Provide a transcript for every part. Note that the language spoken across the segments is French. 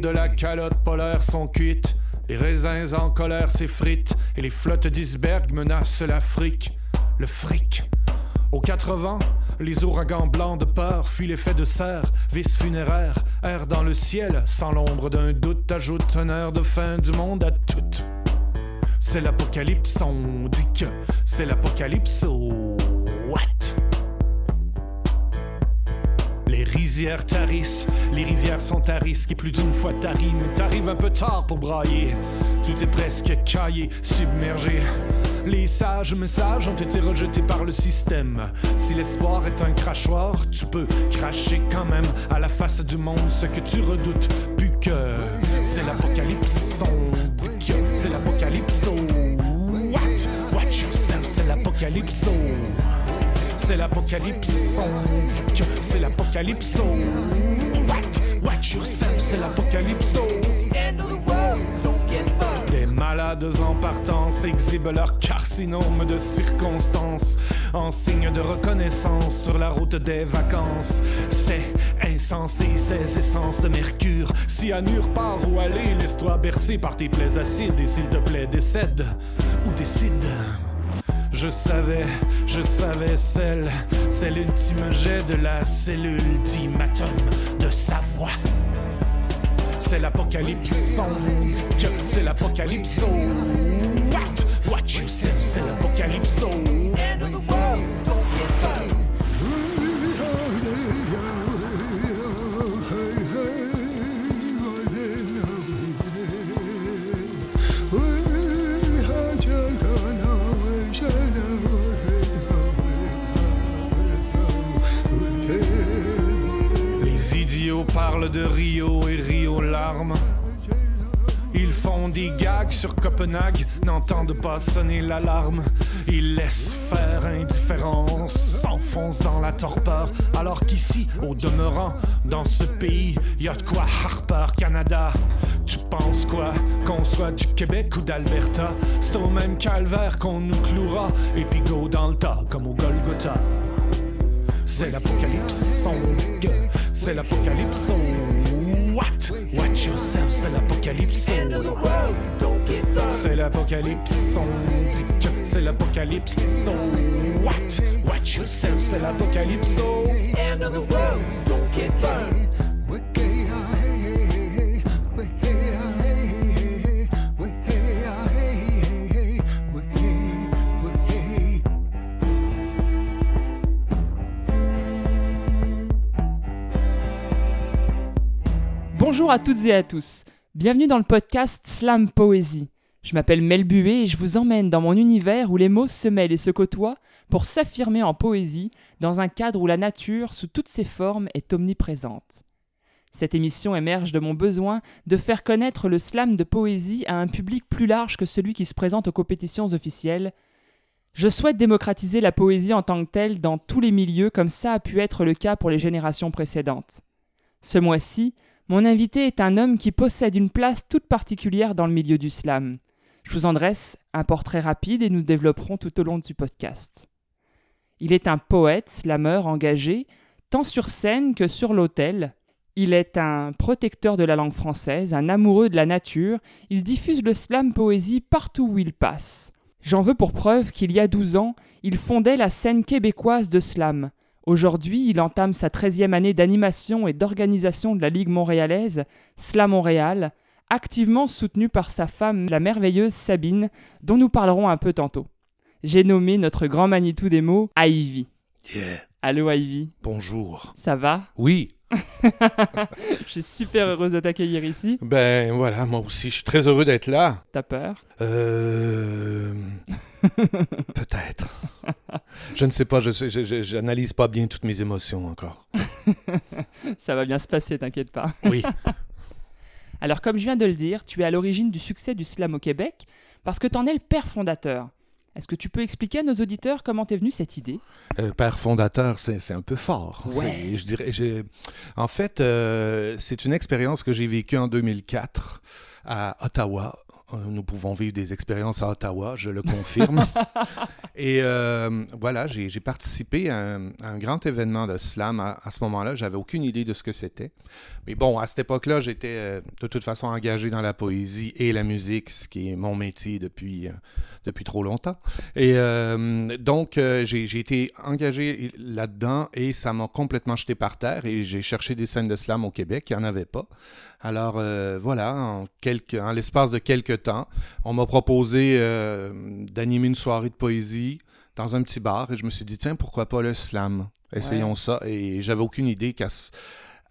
de la calotte polaire sont cuites. Les raisins en colère s'effritent et les flottes d'iceberg menacent l'Afrique. Le fric. Aux quatre vents, les ouragans blancs de peur fuient l'effet de serre, vis funéraire, air dans le ciel, sans l'ombre d'un doute, ajoute un air de fin du monde à tout. C'est l'apocalypse, on dit que c'est l'apocalypse, oh, what? Rizières tarissent, les rivières sont à risque et plus d'une fois tarines. T'arrives un peu tard pour brailler, tout est presque caillé, submergé. Les sages messages ont été rejetés par le système. Si l'espoir est un crachoir, tu peux cracher quand même à la face du monde ce que tu redoutes. Plus que c'est l'apocalypse, on dit que c'est l'apocalypse. oh. What? Watch yourself, c'est l'apocalypse. C'est l'apocalypse, c'est l'apocalypse. What? Watch yourself, c'est l'apocalypse. Des malades en partance exhibent leur carcinome de circonstances en signe de reconnaissance sur la route des vacances. C'est insensé, ces essences de mercure. Cyanure part où aller, laisse-toi bercer par tes plaies acides et s'il te plaît décède ou décide. Je savais, je savais celle, c'est l'ultime jet de la cellule ultimatum de sa voix. C'est l'apocalypse, c'est l'apocalypse. oh. What? Watch yourself, c'est l'apocalypse. Parlent de Rio et Rio larmes. Ils font des gags sur Copenhague, n'entendent pas sonner l'alarme. Ils laissent faire indifférence, s'enfoncent dans la torpeur. Alors qu'ici, au demeurant, dans ce pays, y a de quoi Harper, Canada. Tu penses quoi? Qu'on soit du Québec ou d'Alberta C'est au même calvaire qu'on nous clouera, et puis go dans le tas, comme au Golgotha. C'est l'apocalypse, on dit que c'est l'apocalypse. oh. What? Watch yourself, c'est l'apocalypse. oh. C'est l'apocalypse, c'est l'apocalypse. What? Watch yourself, c'est l'apocalypse. oh. Bonjour à toutes et à tous. Bienvenue dans le podcast Slam Poésie. Je m'appelle Mel Buet et je vous emmène dans mon univers où les mots se mêlent et se côtoient pour s'affirmer en poésie dans un cadre où la nature, sous toutes ses formes, est omniprésente. Cette émission émerge de mon besoin de faire connaître le slam de poésie à un public plus large que celui qui se présente aux compétitions officielles. Je souhaite démocratiser la poésie en tant que telle dans tous les milieux comme ça a pu être le cas pour les générations précédentes. Ce mois-ci, mon invité est un homme qui possède une place toute particulière dans le milieu du slam. Je vous en dresse un portrait rapide et nous développerons tout au long du podcast. Il est un poète, slameur engagé, tant sur scène que sur l'autel. Il est un protecteur de la langue française, un amoureux de la nature. Il diffuse le slam poésie partout où il passe. J'en veux pour preuve qu'il y a 12 ans, il fondait la scène québécoise de slam. Aujourd'hui, il entame sa 13e année d'animation et d'organisation de la Ligue montréalaise, Slam Montréal, activement soutenue par sa femme, la merveilleuse Sabine, dont nous parlerons un peu tantôt. J'ai nommé notre grand Manitou des mots Ivy. Yeah. Allô Ivy, Bonjour. ça va? Oui, Je suis super heureuse de t'accueillir ici. ben voilà, moi aussi, je suis très heureux d'être là. T'as peur? Euh. Peut-être. Je ne sais pas, je j'analyse pas bien toutes mes émotions encore. Ça va bien se passer, t'inquiète pas. Oui. Alors comme je viens de le dire, tu es à l'origine du succès du slam au Québec parce que t'en es le père fondateur. Est-ce que tu peux expliquer à nos auditeurs comment t'es venue cette idée? Euh, père fondateur, c'est un peu fort. Ouais. Je dirais, en fait, euh, c'est une expérience que j'ai vécue en 2004 à Ottawa, nous pouvons vivre des expériences à Ottawa, je le confirme. Et euh, voilà, j'ai participé à un, grand événement de slam à, ce moment-là. J'avais aucune idée de ce que c'était. Mais bon, à cette époque-là, j'étais euh, de toute façon engagé dans la poésie et la musique, ce qui est mon métier depuis, euh, depuis trop longtemps. Et donc, j'ai été engagé là-dedans et ça m'a complètement jeté par terre. Et j'ai cherché des scènes de slam au Québec. Il n'y en avait pas. Alors voilà, en, en l'espace de quelques temps, on m'a proposé d'animer une soirée de poésie dans un petit bar et je me suis dit, tiens, pourquoi pas le slam? Essayons ça. Et j'avais aucune idée qu'à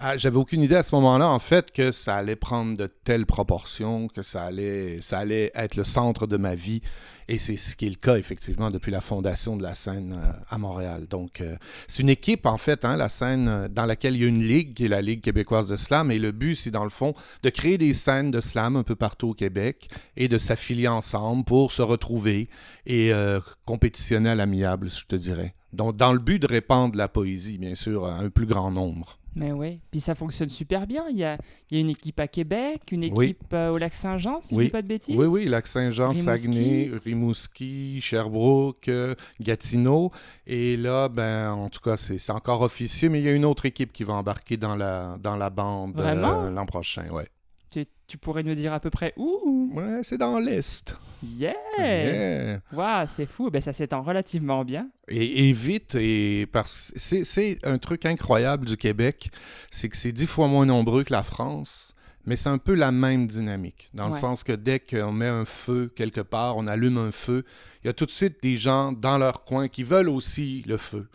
ah, j'avais aucune idée à ce moment-là, en fait, que ça allait prendre de telles proportions, que ça allait, ça allait être le centre de ma vie. Et c'est ce qui est le cas, effectivement, depuis la fondation de la scène euh, à Montréal. Donc, euh, c'est une équipe, en fait, hein, la scène euh, dans laquelle il y a une ligue, qui est la Ligue québécoise de slam. Et le but, c'est, dans le fond, de créer des scènes de slam un peu partout au Québec et de s'affilier ensemble pour se retrouver et compétitionner à l'amiable, je te dirais. Donc, dans le but de répandre la poésie, bien sûr, à un plus grand nombre. Mais oui, puis ça fonctionne super bien. Il y a, il y a une équipe à Québec, une équipe euh, au Lac-Saint-Jean, si je ne dis pas de bêtises. Oui, oui, Lac-Saint-Jean, Saguenay, Rimouski, Sherbrooke, Gatineau. Et là, ben, en tout cas, c'est encore officieux, mais il y a une autre équipe qui va embarquer dans la, dans la bande euh, l'an prochain, ouais. Tu, tu, pourrais nous dire à peu près où Ouais, c'est dans l'Est. Yeah! yeah. Wow, c'est fou. Ben, ça s'étend relativement bien. Et, vite, et parce c'est un truc incroyable du Québec, c'est que c'est dix fois moins nombreux que la France, mais c'est un peu la même dynamique, dans le sens que dès qu'on met un feu quelque part, on allume un feu, il y a tout de suite des gens dans leur coin qui veulent aussi le feu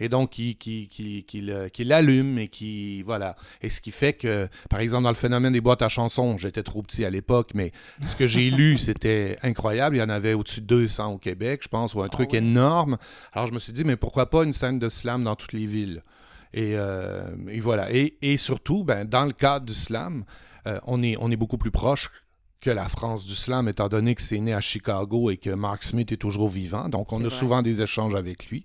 et donc qui, qui, qui, qui l'allume et qui. Voilà. Et ce qui fait que, par exemple, dans le phénomène des boîtes à chansons, j'étais trop petit à l'époque, mais ce que j'ai lu, c'était incroyable. Il y en avait au-dessus de 200 au Québec, je pense, ou un ah truc énorme. Alors je me suis dit, mais pourquoi pas une scène de slam dans toutes les villes? Et, euh, voilà. Et, et, surtout, ben, dans le cadre du slam, euh, on, est, on est beaucoup plus proche que la France du slam, étant donné que c'est né à Chicago et que Mark Smith est toujours vivant. Donc, on a souvent des échanges avec lui.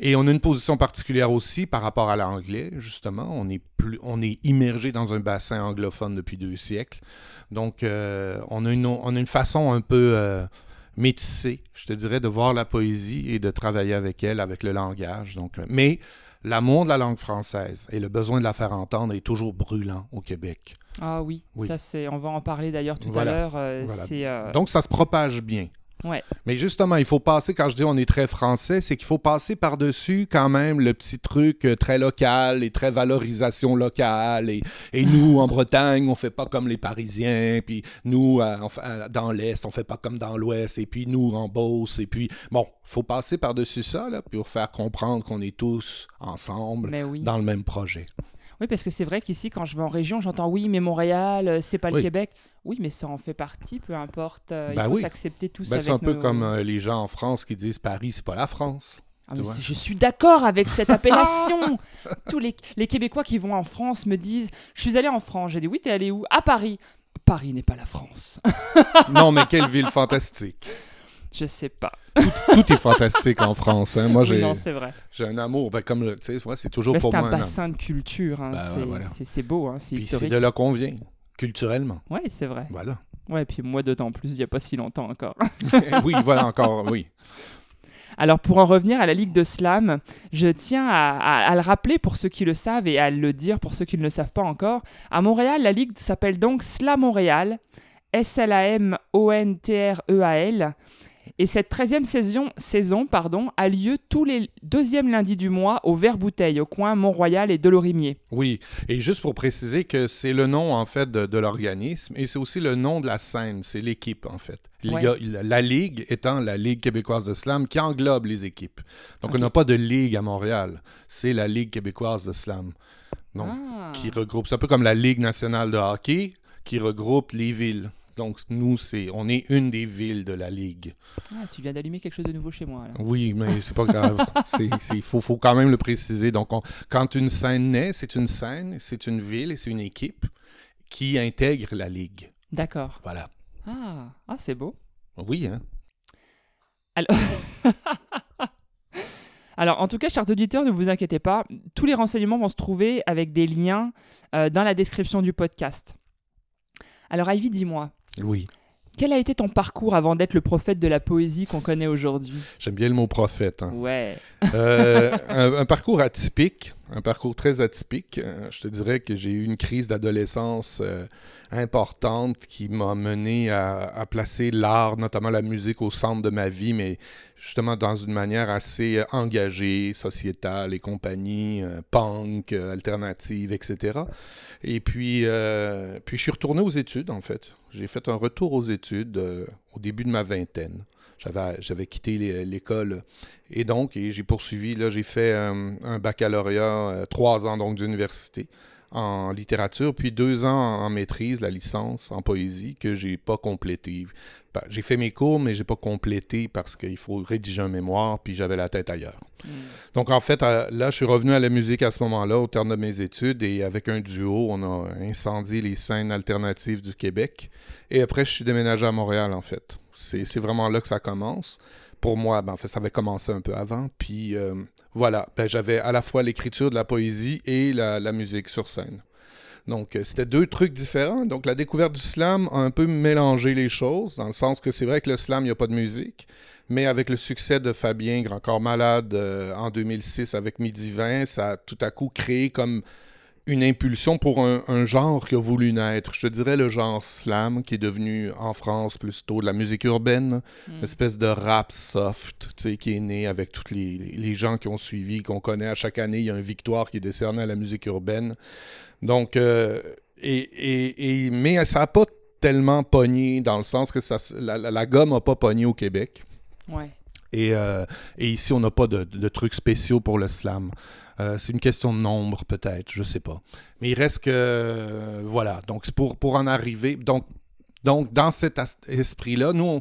Et on a une position particulière aussi par rapport à l'anglais, justement. On est, plus, on est immergé dans un bassin anglophone depuis deux siècles. Donc, euh, on, a une, on a une façon un peu euh, métissée, je te dirais, de voir la poésie et de travailler avec elle, avec le langage. Donc, euh, mais l'amour de la langue française et le besoin de la faire entendre est toujours brûlant au Québec. Ah oui, ça c'est, on va en parler d'ailleurs tout à l'heure. Euh, euh, Donc ça se propage bien. Ouais. Mais justement, il faut passer, quand je dis on est très français, c'est qu'il faut passer par-dessus quand même le petit truc euh, très local et très valorisation locale. Et, et nous, en Bretagne, on fait pas comme les Parisiens. Puis nous, dans l'Est, on fait pas comme dans l'Ouest. Et puis nous, en Beauce. Et puis, bon, faut passer par-dessus ça là, pour faire comprendre qu'on est tous ensemble dans le même projet. Oui, parce que c'est vrai qu'ici, quand je vais en région, j'entends oui, mais Montréal, euh, c'est pas le Québec. Oui, mais ça en fait partie, peu importe. Euh, il ben faut s'accepter tous ben, C'est un peu comme euh, les gens en France qui disent Paris, c'est pas la France. Ah, je suis d'accord avec cette appellation. Tous les, les, Québécois qui vont en France me disent Je suis allé en France. J'ai dit Oui, t'es allé où? À Paris. Paris n'est pas la France. non, mais quelle ville fantastique. Je sais pas. Tout, est fantastique en France. Hein. Moi, j'ai, c'est vrai. J'ai un amour. Ben, comme tu sais, c'est toujours pour moi. C'est un bassin de culture. Hein. Ben, c'est, beau. Hein. C'est historique. C'est de là qu'on vient, culturellement. Oui, c'est vrai. Voilà. Ouais, puis moi d'autant plus, il n'y a pas si longtemps encore. oui, voilà encore, oui. Alors pour en revenir à la Ligue de Slam, je tiens à, le rappeler pour ceux qui le savent et à le dire pour ceux qui ne le savent pas encore. À Montréal, la Ligue s'appelle donc Slam Montréal, S-L-A-M-O-N-T-R-E-A-L. Et cette 13e saison, saison pardon, a lieu tous les deuxièmes lundis du mois au Vert Bouteille, au coin Mont-Royal et Delorimier. Oui, et juste pour préciser que c'est le nom en fait de, l'organisme et c'est aussi le nom de la scène, c'est l'équipe en fait. la, Ligue étant la Ligue québécoise de slam qui englobe les équipes. Donc on n'a pas de Ligue à Montréal, c'est la Ligue québécoise de slam. Donc, ah. qui regroupe, c'est un peu comme la Ligue nationale de hockey qui regroupe les villes. Donc, nous, c'est, on est une des villes de la Ligue. Ah, tu viens d'allumer quelque chose de nouveau chez moi. Oui, mais c'est pas grave. Il faut, faut, quand même le préciser. Donc, quand une scène naît, c'est une scène, c'est une ville et c'est une équipe qui intègre la Ligue. D'accord. Voilà. Ah, ah c'est beau. Oui, hein. Alors... Alors, en tout cas, chers auditeurs, ne vous inquiétez pas, tous les renseignements vont se trouver avec des liens euh, dans la description du podcast. Alors, Ivy, dis-moi, oui. Quel a été ton parcours avant d'être le prophète de la poésie qu'on connaît aujourd'hui? J'aime bien le mot prophète. hein. Ouais. Euh, un, un parcours atypique, un parcours très atypique. Euh, je te dirais que j'ai eu une crise d'adolescence euh, importante qui m'a mené à, placer l'art, notamment la musique, au centre de ma vie, mais justement dans une manière assez euh, engagée, sociétale et compagnie, punk, alternative, etc. Et puis, puis je suis retourné aux études, en fait. J'ai fait un retour aux études au début de ma vingtaine. J'avais, quitté l'é- l'école et donc j'ai poursuivi. Là, j'ai fait euh, un baccalauréat, euh, trois ans donc d'université en littérature, puis deux ans en maîtrise, la licence en poésie que j'ai pas complété. J'ai fait mes cours, mais j'ai pas complété parce qu'il faut rédiger un mémoire, puis j'avais la tête ailleurs. Donc en fait, là, je suis revenu à la musique à ce moment-là, au terme de mes études, et avec un duo, on a incendié les scènes alternatives du Québec. Et après, je suis déménagé à Montréal, en fait. C'est c'est vraiment là que ça commence. Pour moi, ben, en fait, ça avait commencé un peu avant. Puis euh, voilà, ben, j'avais à la fois l'écriture de la poésie et la, musique sur scène. Donc, euh, c'était deux trucs différents. Donc, la découverte du slam a un peu mélangé les choses, dans le sens que c'est vrai que le slam, il n'y a pas de musique. Mais avec le succès de Fabien Grand Corps Malade euh, en 2006 avec Midi 20, ça a tout à coup créé comme une impulsion pour un, un genre qui a voulu naître. Je te dirais le genre slam, qui est devenu en France plutôt de la musique urbaine, une espèce de rap soft, tu sais, qui est né avec tous les, gens qui ont suivi, qu'on connaît à chaque année. Il y a un victoire qui est décerné à la musique urbaine. Donc, euh, et, et, et- mais ça n'a pas tellement pogné dans le sens que ça, la, la- la gomme n'a pas pogné au Québec. Ouais. Et, euh, et ici, on n'a pas de, de trucs spéciaux pour le slam. Euh, c'est une question de nombre, peut-être, je sais pas. Mais il reste que. euh, voilà. Donc, c'est pour, pour en arriver. Donc, dans cet esprit-là, nous,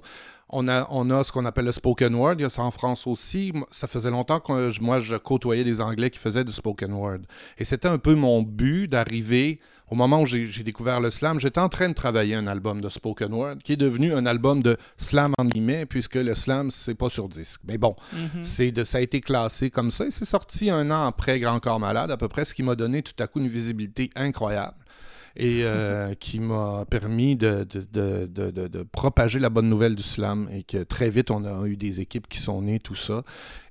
on, a, on a ce qu'on appelle le spoken word. Il y a ça en France aussi. Ça faisait longtemps que moi, je côtoyais des Anglais qui faisaient du spoken word. Et c'était un peu mon but d'arriver. Au moment où j'ai découvert le slam, j'étais en train de travailler un album de spoken word qui est devenu un album de slam en guillemets, puisque le slam, c'est pas sur disque. Mais bon, Mhm. c'est de, ça a été classé comme ça et c'est sorti un an après Grand Corps Malade, à peu près, ce qui m'a donné tout à coup une visibilité incroyable et euh, qui m'a permis de, de, de, de- de- de propager la bonne nouvelle du slam et que très vite on a eu des équipes qui sont nées, tout ça.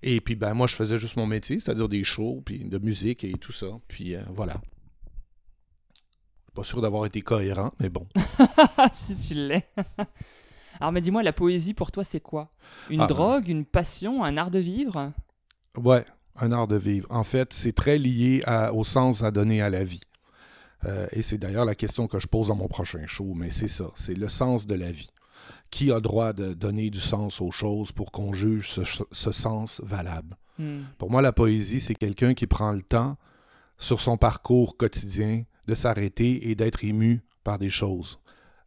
Et puis ben moi je faisais juste mon métier, c'est-à-dire des shows, puis de musique et tout ça. Puis euh, voilà. Pas sûr d'avoir été cohérent, mais bon. si tu l'es. Alors, mais dis-moi, la poésie pour toi, c'est quoi? Une Ah. drogue, une passion, un art de vivre? Ouais, un art de vivre. En fait, c'est très lié à- au sens à donner à la vie. Euh, et c'est d'ailleurs la question que je pose dans mon prochain show, mais c'est ça, c'est le sens de la vie. Qui a droit de donner du sens aux choses pour qu'on juge ce, ce sens valable? Hmm. Pour moi, la poésie, c'est quelqu'un qui prend le temps, sur son parcours quotidien, de s'arrêter et d'être ému par des choses.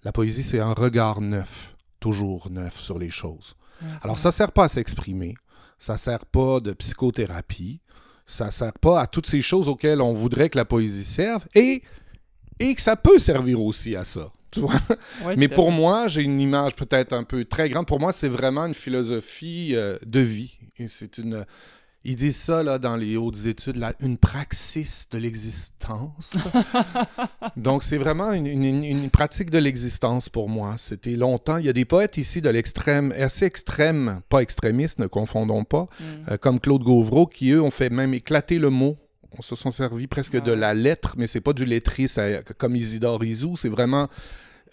La poésie, c'est un regard neuf, toujours neuf sur les choses. Alors, ça sert pas à s'exprimer, ça sert pas de psychothérapie, ça sert pas à toutes ces choses auxquelles on voudrait que la poésie serve, et, et que ça peut servir aussi à ça. tu vois? Ouais, Mais pour moi, j'ai une image peut-être un peu très grande. Pour moi, c'est vraiment une philosophie euh, de vie. C'est une. Ils disent ça là, dans les hautes études, là, une praxis de l'existence. Donc, c'est vraiment une, une- une pratique de l'existence pour moi. C'était longtemps. Il y a des poètes ici de l'extrême, assez extrême, pas extrémistes, ne confondons pas, Hmm. euh, comme Claude Gauvreau, qui eux ont fait même éclater le mot. On se sont servis presque de la lettre, mais c'est pas du lettris ça- comme Isidore Isou, c'est vraiment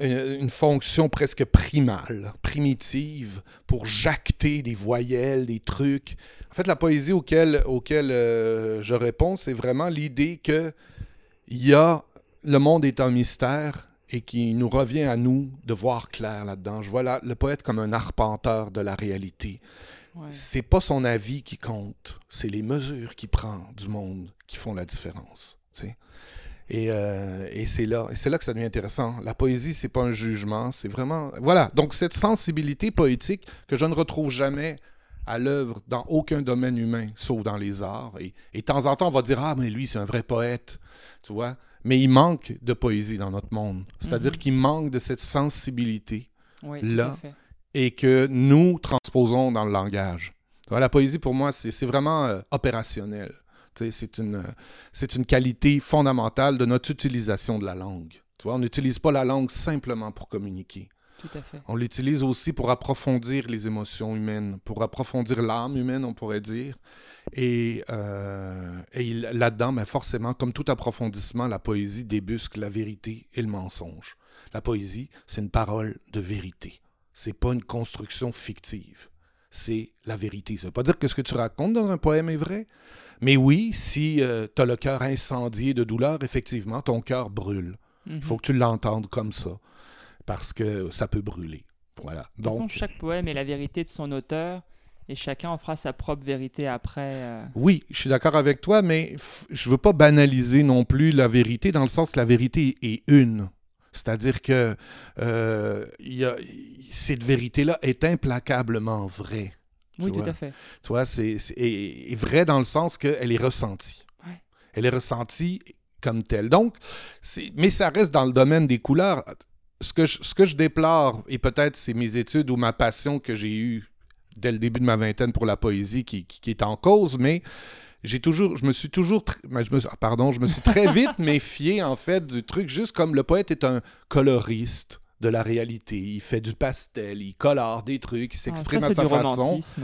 une, une fonction presque primale, primitive, pour jacter des voyelles, des trucs. En fait, la poésie auquel, auquel euh, je réponds, c'est vraiment l'idée que y a le monde est un mystère et qu'il nous revient à nous de voir clair là-dedans. Je vois la- le poète comme un arpenteur de la réalité. Ouais. C'est pas son avis qui compte, c'est les mesures qu'il prend du monde qui font la différence. tu sais. Et, euh, et c'est là, et c'est là que ça devient intéressant. La poésie, c'est pas un jugement, c'est vraiment voilà. Donc cette sensibilité poétique que je ne retrouve jamais à l'œuvre dans aucun domaine humain, sauf dans les arts. Et, et de temps en temps, on va dire ah mais lui c'est un vrai poète, tu vois. Mais il manque de poésie dans notre monde. C'est-à-dire Mhm. qu'il manque de cette sensibilité là, et que nous transposons dans le langage. Tu vois, la poésie, pour moi, c'est c'est vraiment euh, opérationnel. C'est une, c'est une qualité fondamentale de notre utilisation de la langue. Tu vois, on n'utilise pas la langue simplement pour communiquer. Tout à fait. On l'utilise aussi pour approfondir les émotions humaines, pour approfondir l'âme humaine, on pourrait dire. Et, euh, et là-dedans, ben forcément, comme tout approfondissement, la poésie débusque la vérité et le mensonge. La poésie, c'est une parole de vérité. C'est pas une construction fictive. C'est la vérité. Ça veut pas dire que ce que tu racontes dans un poème est vrai. Mais oui, si tu as le cœur incendié de douleur, effectivement, ton cœur brûle. Mhm. Il faut que tu l'entendes comme ça, parce que ça peut brûler. Voilà. De toute façon, chaque poème est la vérité de son auteur et chacun en fera sa propre vérité après. euh. oui, je suis d'accord avec toi, mais je veux pas banaliser non plus la vérité, dans le sens que la vérité est une. C'est-à-dire que euh, il y a- cette vérité-là est implacablement vraie. Oui, tout à fait. Tu vois, c'est c'est- est, est vraie dans le sens qu'elle est ressentie. Ouais. Elle est ressentie comme telle. Donc, mais ça reste dans le domaine des couleurs. Ce que je, ce que je déplore, et peut-être c'est mes études ou ma passion que j'ai eue dès le début de ma vingtaine pour la poésie qui, qui- qui est en cause, mais j'ai toujours, je me suis toujours, tr- je me, ah, pardon, je me suis très vite méfié en fait du truc, juste comme le poète est un coloriste de la réalité, il fait du pastel, il colore des trucs, il Ah, s'exprime à sa façon. romantisme.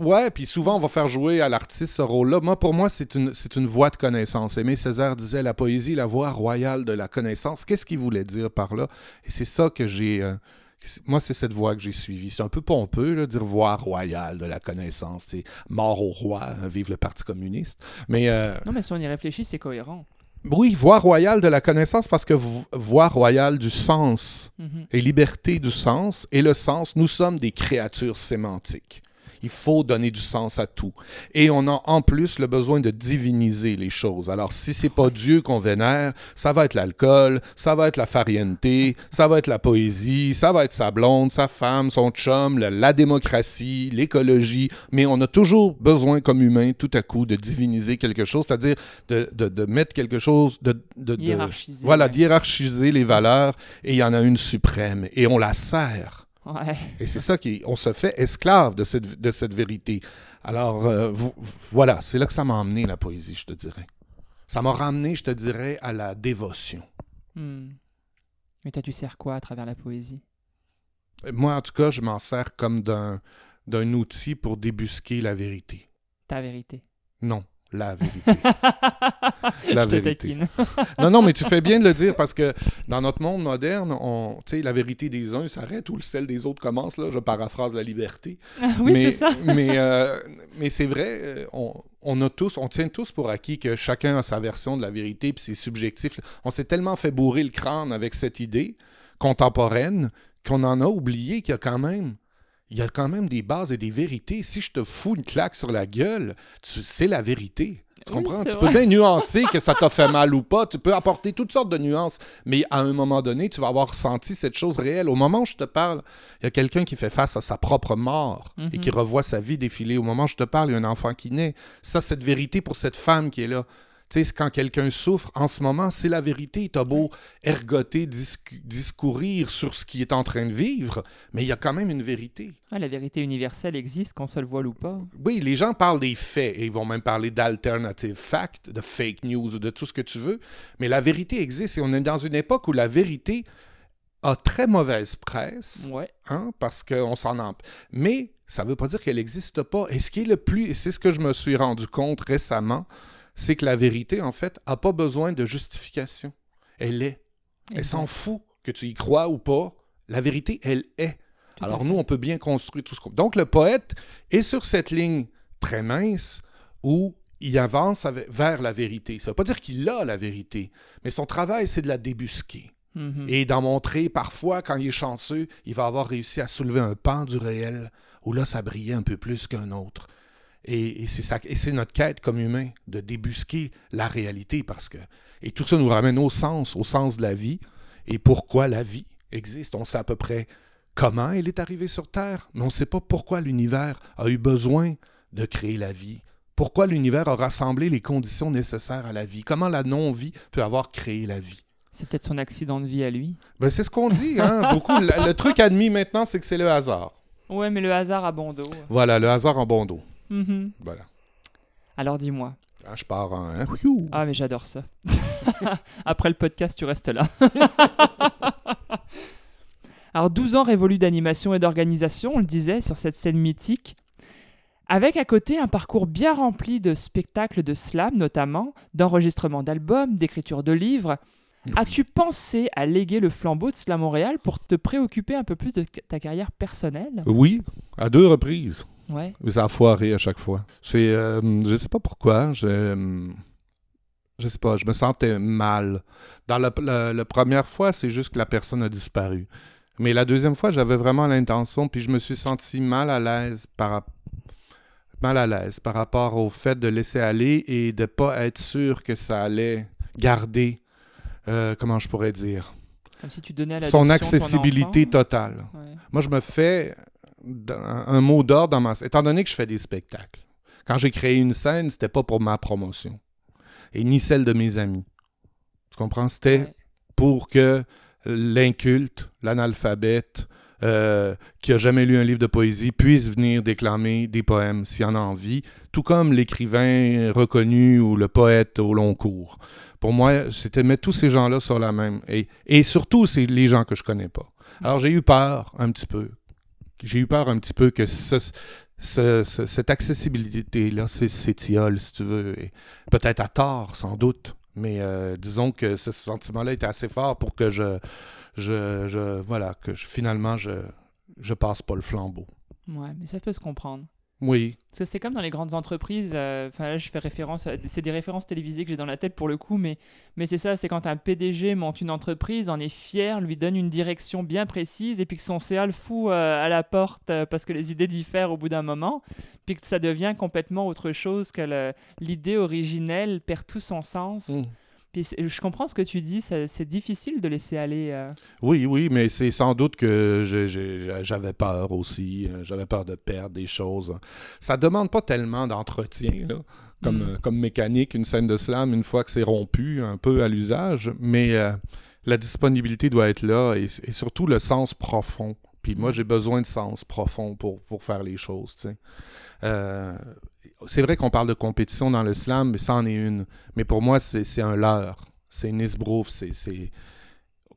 Ouais, puis souvent on va faire jouer à l'artiste ce rôle-là. Moi, pour moi, c'est une, c'est une voie de connaissance. Aimé Césaire disait la poésie, la voie royale de la connaissance. Qu'est-ce qu'il voulait dire par là? Et c'est ça que j'ai. euh, moi, c'est cette voie que j'ai suivie. C'est un peu pompeux, là, dire voie royale de la connaissance. C'est mort au roi, hein, vive le Parti communiste. Mais euh, Non, mais si on y réfléchit, c'est cohérent. Oui, voie royale de la connaissance parce que vo- voie royale du sens Mhm. et liberté du sens. Et le sens, nous sommes des créatures sémantiques. Il faut donner du sens à tout. Et on a en plus le besoin de diviniser les choses. Alors, si c'est pas Dieu qu'on vénère, ça va être l'alcool, ça va être la farienté, ça va être la poésie, ça va être sa blonde, sa femme, son chum, la, la démocratie, l'écologie. Mais on a toujours besoin, comme humain, tout à coup, de diviniser quelque chose, c'est-à-dire de, de- de mettre quelque chose, de, de- de- Hiérarchiser, voilà, ouais. d'hiérarchiser les valeurs. Et il y en a une suprême. Et on la sert. Ouais. Et c'est ça qui, on se fait esclave de cette, de cette vérité. Alors, euh, vo- voilà, c'est là que ça m'a emmené, la poésie, je te dirais. Ça m'a ramené, je te dirais, à la dévotion. Hmm. Mais toi, tu sers quoi à travers la poésie? Moi, en tout cas, je m'en sers comme d'un, d'un outil pour débusquer la vérité. Ta vérité. Non, la vérité. La Je te vérité. taquine. non, non, mais tu fais bien de le dire parce que dans notre monde moderne, on, la vérité des uns s'arrête où celle des autres commence. Là, je paraphrase la liberté. oui, mais, c'est ça. mais, euh, mais c'est vrai, euh, on, on a tous, on tient tous pour acquis que chacun a sa version de la vérité, puis c'est subjectif. On s'est tellement fait bourrer le crâne avec cette idée contemporaine qu'on en a oublié qu'il y a quand même. Il y a quand même des bases et des vérités. Si je te fous une claque sur la gueule, tu c'est la vérité. Tu comprends? Tu peux vrai. bien nuancer que ça t'a fait mal ou pas. Tu peux apporter toutes sortes de nuances. Mais à un moment donné, tu vas avoir ressenti cette chose réelle. Au moment où je te parle, il y a quelqu'un qui fait face à sa propre mort et Mhm. qui revoit sa vie défiler. Au moment où je te parle, il y a un enfant qui naît. Ça, cette vérité pour cette femme qui est là. Sais, c'est quand quelqu'un souffre, en ce moment, c'est la vérité. T'as beau ergoter, discourir sur ce qui est en train de vivre, mais il y a quand même une vérité. Ah, la vérité universelle existe, qu'on se le voile ou pas. Oui, les gens parlent des faits et ils vont même parler d'alternative fact, de fake news, de tout ce que tu veux, mais la vérité existe et on est dans une époque où la vérité a très mauvaise presse Ouais. hein, parce qu'on s'en empêche. Mais ça ne veut pas dire qu'elle n'existe pas. Et ce qui est le plus, et c'est ce que je me suis rendu compte récemment, c'est que la vérité, en fait, n'a pas besoin de justification. Elle est. Elle s'en fout que tu y crois ou pas. La vérité, elle est. Tout Alors nous, on peut bien construire tout ce qu'on... Donc le poète est sur cette ligne très mince où il avance avec- vers la vérité. Ça ne veut pas dire qu'il a la vérité, mais son travail, c'est de la débusquer Mhm. et d'en montrer parfois, quand il est chanceux, il va avoir réussi à soulever un pan du réel où là, ça brillait un peu plus qu'un autre. Et, et c'est ça, et c'est notre quête comme humain de débusquer la réalité parce que et tout ça nous ramène au sens, au sens de la vie et pourquoi la vie existe. On sait à peu près comment elle est arrivée sur Terre, mais on ne sait pas pourquoi l'univers a eu besoin de créer la vie. Pourquoi l'univers a rassemblé les conditions nécessaires à la vie? Comment la non-vie peut avoir créé la vie? C'est peut-être son accident de vie à lui. Ben, c'est ce qu'on dit, hein? Beaucoup. Le, le truc admis maintenant, c'est que c'est le hasard. Ouais, mais le hasard a bon dos. Voilà, le hasard en bon dos. Mhm. Voilà. Alors dis-moi. Ah, je pars en. hein? Ah, mais j'adore ça. Après le podcast, tu restes là. Alors 12 ans révolus d'animation et d'organisation, on le disait, sur cette scène mythique. Avec à côté un parcours bien rempli de spectacles de slam notamment, d'enregistrements d'albums, d'écriture de livres. As-tu pensé à léguer le flambeau de Slam Montréal pour te préoccuper un peu plus de ta carrière personnelle? Oui, à deux reprises. Ouais. Ça a foiré à chaque fois. C'est, euh, je sais pas pourquoi. Je, je sais pas. Je me sentais mal. Dans la, la- la première fois, c'est juste que la personne a disparu. Mais la deuxième fois, j'avais vraiment l'intention, puis je me suis senti mal à l'aise par mal à l'aise par rapport au fait de laisser aller et de pas être sûr que ça allait garder. euh, comment je pourrais dire Comme si tu donnais à son accessibilité totale. Moi, je me fais un, mot d'ordre dans ma... Étant donné que je fais des spectacles, quand j'ai créé une scène, c'était pas pour ma promotion. Et ni celle de mes amis. Tu comprends? C'était pour que l'inculte, l'analphabète, euh, qui a jamais lu un livre de poésie, puisse venir déclamer des poèmes s'il en a envie, tout comme l'écrivain reconnu ou le poète au long cours. Pour moi, c'était mettre tous ces gens-là sur la même. Et, et surtout, c'est les gens que je connais pas. Alors, j'ai eu peur un petit peu. J'ai eu peur un petit peu que ce- ce- ce- cette accessibilité-là s'étiole, si tu veux. Peut-être à tort, sans doute. Mais euh, disons que ce sentiment-là était assez fort pour que je, je, je voilà, que finalement, je, je passe pas le flambeau. Ouais, mais ça peut se comprendre. Oui, Parce que c'est comme dans les grandes entreprises, euh, enfin là je fais référence, c'est des références télévisées que j'ai dans la tête pour le coup, mais, mais c'est ça, c'est quand un PDG monte une entreprise, en est fier, lui donne une direction bien précise, et puis que son CA le fout euh, à la porte euh, parce que les idées diffèrent au bout d'un moment, puis que ça devient complètement autre chose que l'idée originelle perd tout son sens. Mm. Puis je comprends ce que tu dis, c'est difficile de laisser aller. euh, oui, oui, mais c'est sans doute que j'avais peur aussi. euh, J'avais peur de perdre des choses. Ça demande pas tellement d'entretien, là. comme, Mm. euh, comme mécanique, une scène de slam, une fois que c'est rompu, un peu à l'usage, mais euh, la disponibilité doit être là et, et surtout le sens profond. Puis moi, j'ai besoin de sens profond pour, pour faire les choses. Euh, c'est vrai qu'on parle de compétition dans le slam, mais ça en est une. Mais pour moi, c'est un leurre. C'est une esbrouffe. C'est-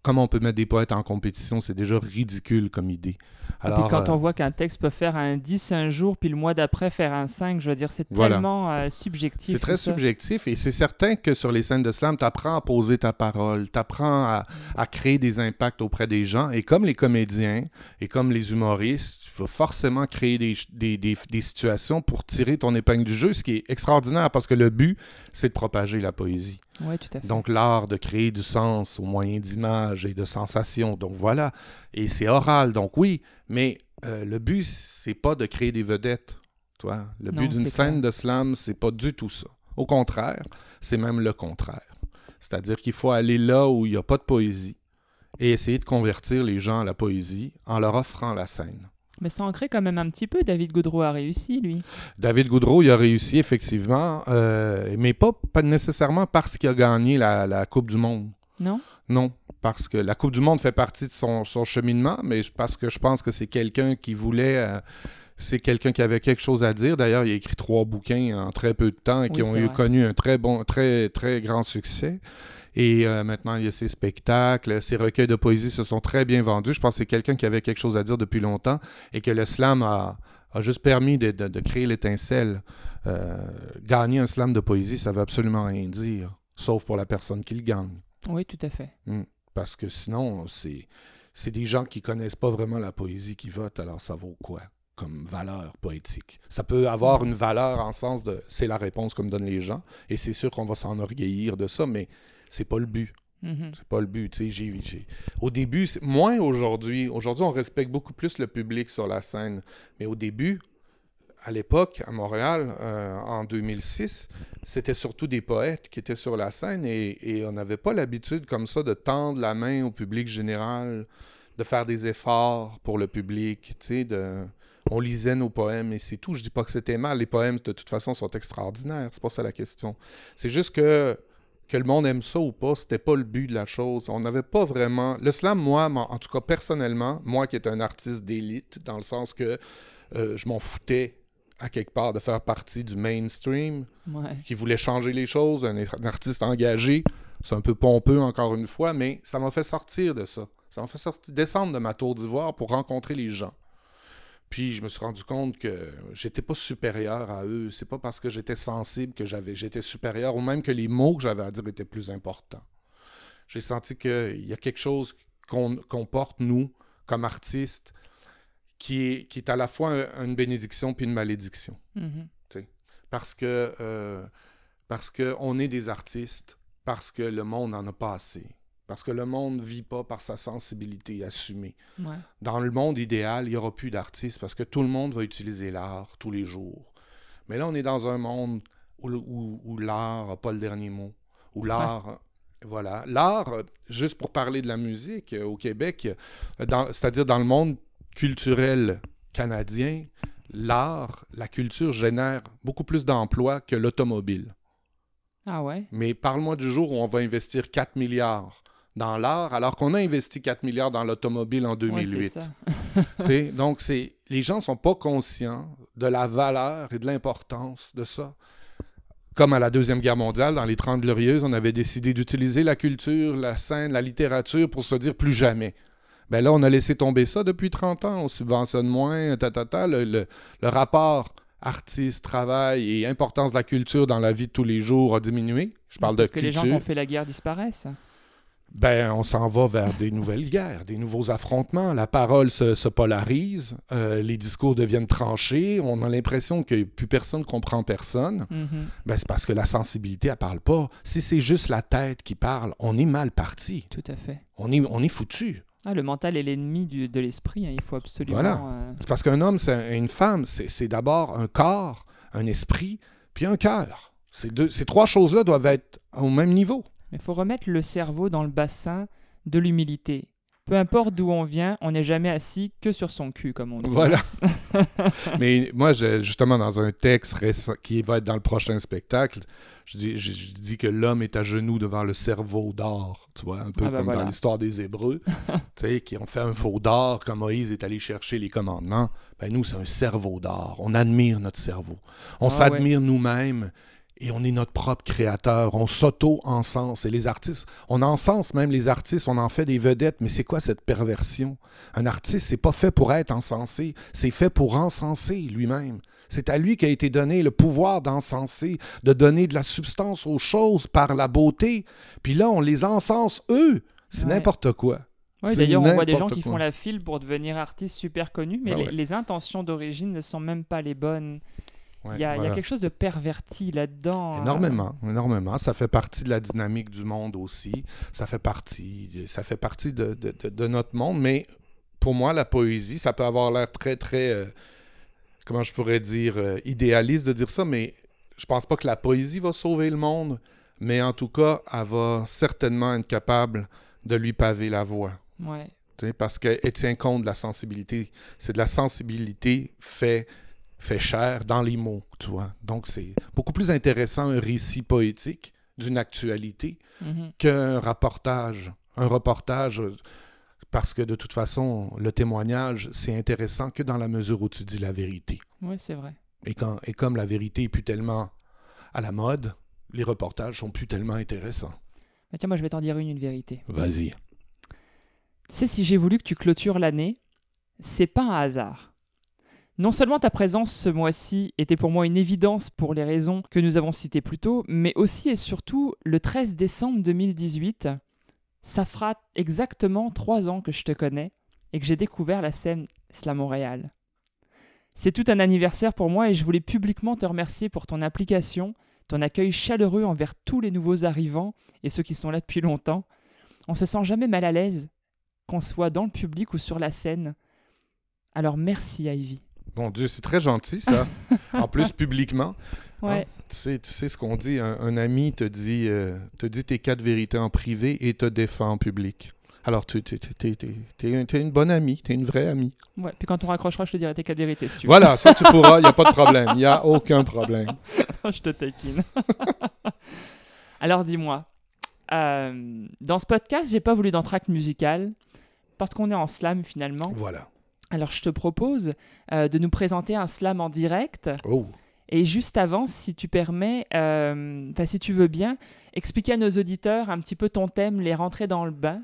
Comment on peut mettre des poètes en compétition, c'est déjà ridicule comme idée. Et puis quand euh, on voit qu'un texte peut faire un 10 un jour, puis le mois d'après faire un 5, je veux dire, c'est Voilà. tellement euh, subjectif. C'est très ça. subjectif et c'est certain que sur les scènes de slam, tu apprends à poser ta parole, tu apprends à, à créer des impacts auprès des gens. Et comme les comédiens et comme les humoristes, tu vas forcément créer des, des, des- des situations pour tirer ton épingle du jeu, ce qui est extraordinaire parce que le but, c'est de propager la poésie. Ouais, tout à fait. Donc l'art de créer du sens au moyen d'images et de sensations. Donc voilà. Et c'est oral, donc oui, mais euh, le but, c'est pas de créer des vedettes. Toi. Le Non, but d'une scène clair. de slam, c'est pas du tout ça. Au contraire, c'est même le contraire. C'est-à-dire qu'il faut aller là où il n'y a pas de poésie et essayer de convertir les gens à la poésie en leur offrant la scène. Mais ça en crée quand même un petit peu. David Goudreau a réussi, lui. David Goudreau, il a réussi effectivement, euh, mais pas, pas nécessairement parce qu'il a gagné la, la Coupe du Monde. Non? Non, parce que la Coupe du Monde fait partie de son, son cheminement, mais parce que je pense que c'est quelqu'un qui voulait. euh, c'est quelqu'un qui avait quelque chose à dire. D'ailleurs, il a écrit trois bouquins en très peu de temps et qui Oui, ont eu connu un très bon, très, très grand succès. Et euh, maintenant, il y a ses spectacles, ses recueils de poésie se sont très bien vendus. Je pense que c'est quelqu'un qui avait quelque chose à dire depuis longtemps et que le slam a, a juste permis de, de- de créer l'étincelle. Euh, gagner un slam de poésie, ça veut absolument rien dire, sauf pour la personne qui le gagne. Oui, tout à fait. Parce que sinon, c'est c'est des gens qui connaissent pas vraiment la poésie qui votent, alors ça vaut quoi comme valeur poétique? Ça peut avoir une valeur en sens de c'est la réponse que me donnent les gens, et c'est sûr qu'on va s'enorgueillir de ça, mais c'est pas le but. Mhm. C'est pas le but. tu sais, j'ai- j'ai- Au début, moins aujourd'hui. Aujourd'hui, on respecte beaucoup plus le public sur la scène. Mais au début, à l'époque, à Montréal, euh, en 2006, c'était surtout des poètes qui étaient sur la scène et, on n'avait pas l'habitude comme ça de tendre la main au public général, de faire des efforts pour le public. tu sais. On lisait nos poèmes et c'est tout. Je dis pas que c'était mal. Les poèmes, de toute façon, sont extraordinaires. C'est pas ça la question. C'est juste que que le monde aime ça ou pas, c'était pas le but de la chose. On n'avait pas vraiment. Le slam, moi, en tout cas personnellement, moi qui est un artiste d'élite, dans le sens que euh, je m'en foutais à quelque part de faire partie du mainstream, Ouais. qui voulait changer les choses, un, un artiste engagé. C'est un peu pompeux encore une fois, mais ça m'a fait sortir de ça. Ça Ça m'a fait sortir, descendre de ma tour d'ivoire pour rencontrer les gens. Puis je me suis rendu compte que j'étais pas supérieur à eux. C'est pas parce que j'étais sensible que j'avais, j'étais supérieur, ou même que les mots que j'avais à dire étaient plus importants. J'ai senti qu'il y a quelque chose qu'on porte, nous, comme artistes, qui est, qui est à la fois une bénédiction puis une malédiction. Mhm. Parce que euh, parce qu'on est des artistes, parce que le monde n'en a pas assez. Parce que le monde ne vit pas par sa sensibilité assumée. Dans le monde idéal, il n'y aura plus d'artistes parce que tout le monde va utiliser l'art tous les jours. Mais là, on est dans un monde où, l'art n'a pas le dernier mot. Où l'art. Voilà. L'art, juste pour parler de la musique euh, au Québec, euh, c'est-à-dire dans le monde culturel canadien, l'art, la culture génère beaucoup plus d'emplois que l'automobile. Ah ouais? Mais parle-moi du jour où on va investir 4 milliards dans l'art, alors qu'on a investi 4 milliards dans l'automobile en 2008. donc, c'est les gens ne sont pas conscients de la valeur et de l'importance de ça. Comme à la Deuxième Guerre mondiale, dans les Trente Glorieuses, on avait décidé d'utiliser la culture, la scène, la littérature pour se dire plus jamais. Ben là, on a laissé tomber ça depuis 30 ans. On subventionne moins, ta, ta, ta. Le, le, le rapport artiste, travail et importance de la culture dans la vie de tous les jours a diminué. Je parle de parce que les gens qui ont fait la guerre disparaissent. Ben, on s'en va vers des nouvelles guerres, des nouveaux affrontements. La parole se, polarise, euh, les discours deviennent tranchés. On a l'impression que plus personne comprend personne. Mm-hmm. ben, c'est parce que la sensibilité, elle parle pas. Si c'est juste la tête qui parle, on est mal parti. Tout à fait. On est, on est foutu. Ah, le mental est l'ennemi de l'esprit. Hein. Il faut absolument. Voilà. Euh, parce qu'un homme, c'est une femme, c'est d'abord un corps, un esprit, puis un cœur. Ces, deux, ces trois choses-là doivent être au même niveau. Il faut remettre le cerveau dans le bassin de l'humilité. Peu importe d'où on vient, on n'est jamais assis que sur son cul, comme on dit. Voilà. Mais moi, justement, dans un texte récent, qui va être dans le prochain spectacle, je dis, je, dis que l'homme est à genoux devant le cerveau d'or, tu vois, un peu ah ben comme dans l'histoire des Hébreux, tu sais, qui ont fait un veau d'or quand Moïse est allé chercher les commandements. Ben nous, c'est un cerveau d'or. On admire notre cerveau. On ah s'admire nous-mêmes et on est notre propre créateur. On s'auto-encense. Et les artistes, on encense même les artistes, on en fait des vedettes. Mais c'est quoi cette perversion? Un artiste, c'est pas fait pour être encensé, c'est fait pour encenser lui-même. C'est à lui qu'a été donné le pouvoir d'encenser, de donner de la substance aux choses par la beauté. Puis là, on les encense eux. C'est n'importe quoi. Oui, d'ailleurs, on voit des gens qui font la file pour devenir artistes super connus, mais ben les intentions d'origine ne sont même pas les bonnes il, y a, quelque chose de perverti là-dedans. Hein. Énormément, énormément. Ça fait partie de la dynamique du monde aussi. Ça fait partie, ça fait partie de, de, notre monde. Mais pour moi, la poésie, ça peut avoir l'air très, très, euh, comment je pourrais dire, euh, idéaliste de dire ça, mais je pense pas que la poésie va sauver le monde. Mais en tout cas, elle va certainement être capable de lui paver la voie. Ouais. Parce qu'elle tient compte de la sensibilité. C'est de la sensibilité fait fait cher dans les mots, tu vois. Donc, c'est beaucoup plus intéressant un récit poétique d'une actualité mhm. qu'un reportage. Un reportage, parce que de toute façon, le témoignage, c'est intéressant que dans la mesure où tu dis la vérité. Oui, c'est vrai. Et, quand, et comme la vérité est plus tellement à la mode, les reportages sont plus tellement intéressants. Mais tiens, moi, je vais t'en dire une, une vérité. Vas-y. Tu sais, si j'ai voulu que tu clôtures l'année, c'est pas un hasard. Non seulement ta présence ce mois-ci était pour moi une évidence pour les raisons que nous avons citées plus tôt, mais aussi et surtout le 13 décembre 2018, ça fera exactement trois ans que je te connais et que j'ai découvert la scène Slam Montréal. C'est tout un anniversaire pour moi et je voulais publiquement te remercier pour ton application, ton accueil chaleureux envers tous les nouveaux arrivants et ceux qui sont là depuis longtemps. On se sent jamais mal à l'aise, qu'on soit dans le public ou sur la scène. Alors merci Ivy. Mon Dieu, c'est très gentil, ça. en plus, publiquement. Ouais. tu, sais, tu sais ce qu'on dit. Un, ami te dit, euh, te dit tes quatre vérités en privé et te défend en public. Alors, tu es, une bonne amie, tu es une vraie amie. Ouais, puis quand on raccrochera, je te dirai tes quatre vérités si tu veux. Voilà, ça tu pourras, il n'y a pas de problème. Il n'y a aucun problème. je te taquine. Alors, dis-moi, euh, dans ce podcast, j'ai pas voulu d'entracte musical parce qu'on est en slam finalement. Voilà. Alors je te propose euh, de nous présenter un slam en direct. Oh. Et juste avant, si tu permets, euh, si tu veux bien, expliquer à nos auditeurs un petit peu ton thème, les rentrer dans le bain.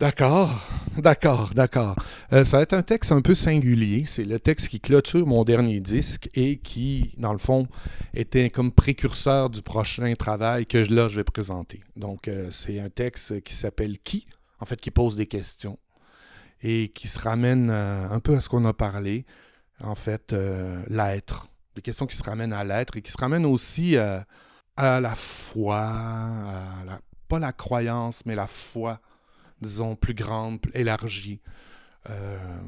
D'accord, d'accord, d'accord. Euh, ça va être un texte un peu singulier. C'est le texte qui clôture mon dernier disque et qui, dans le fond, était comme précurseur du prochain travail que je, là, je vais présenter. Donc, euh, c'est un texte qui s'appelle Qui, en fait, qui pose des questions et qui se ramène euh, un peu à ce qu'on a parlé, en fait, l'être. Des questions qui se ramènent à l'être et qui se ramènent aussi à la foi, à la, pas la croyance, mais la foi disons, plus grande, élargie, euh,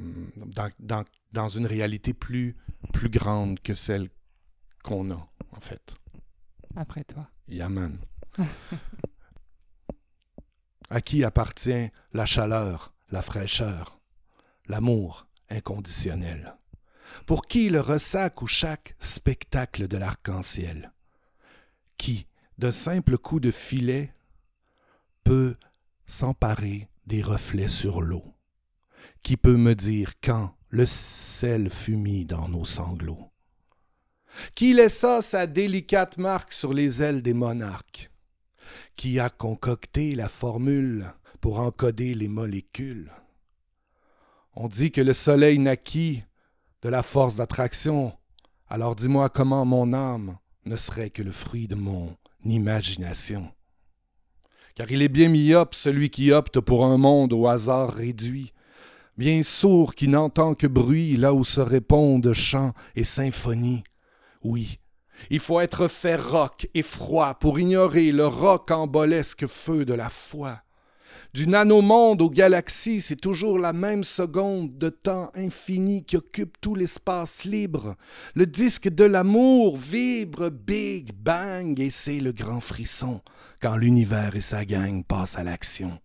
dans, une réalité plus, plus grande que celle qu'on a, en fait. Après toi. Yaman. à qui appartient la chaleur, la fraîcheur, l'amour inconditionnel? Pour qui le ressac ou chaque spectacle de l'arc-en-ciel? Qui, d'un simple coup de filet, peut s'emparer des reflets sur l'eau? Qui peut me dire quand le sel fut mis dans nos sanglots? Qui laissa sa délicate marque sur les ailes des monarques? Qui a concocté la formule pour encoder les molécules? On dit que le soleil naquit de la force d'attraction. Alors dis-moi comment mon âme ne serait que le fruit de mon imagination car il est bien myope celui qui opte pour un monde au hasard réduit, bien sourd qui n'entend que bruit là où se répondent chants et symphonies. Oui, il faut être roc et froid pour ignorer le rocambolesque feu de la foi. Du nanomonde aux galaxies, c'est toujours la même seconde de temps infini qui occupe tout l'espace libre. Le disque de l'amour vibre Big Bang et c'est le grand frisson quand l'univers et sa gang passent à l'action.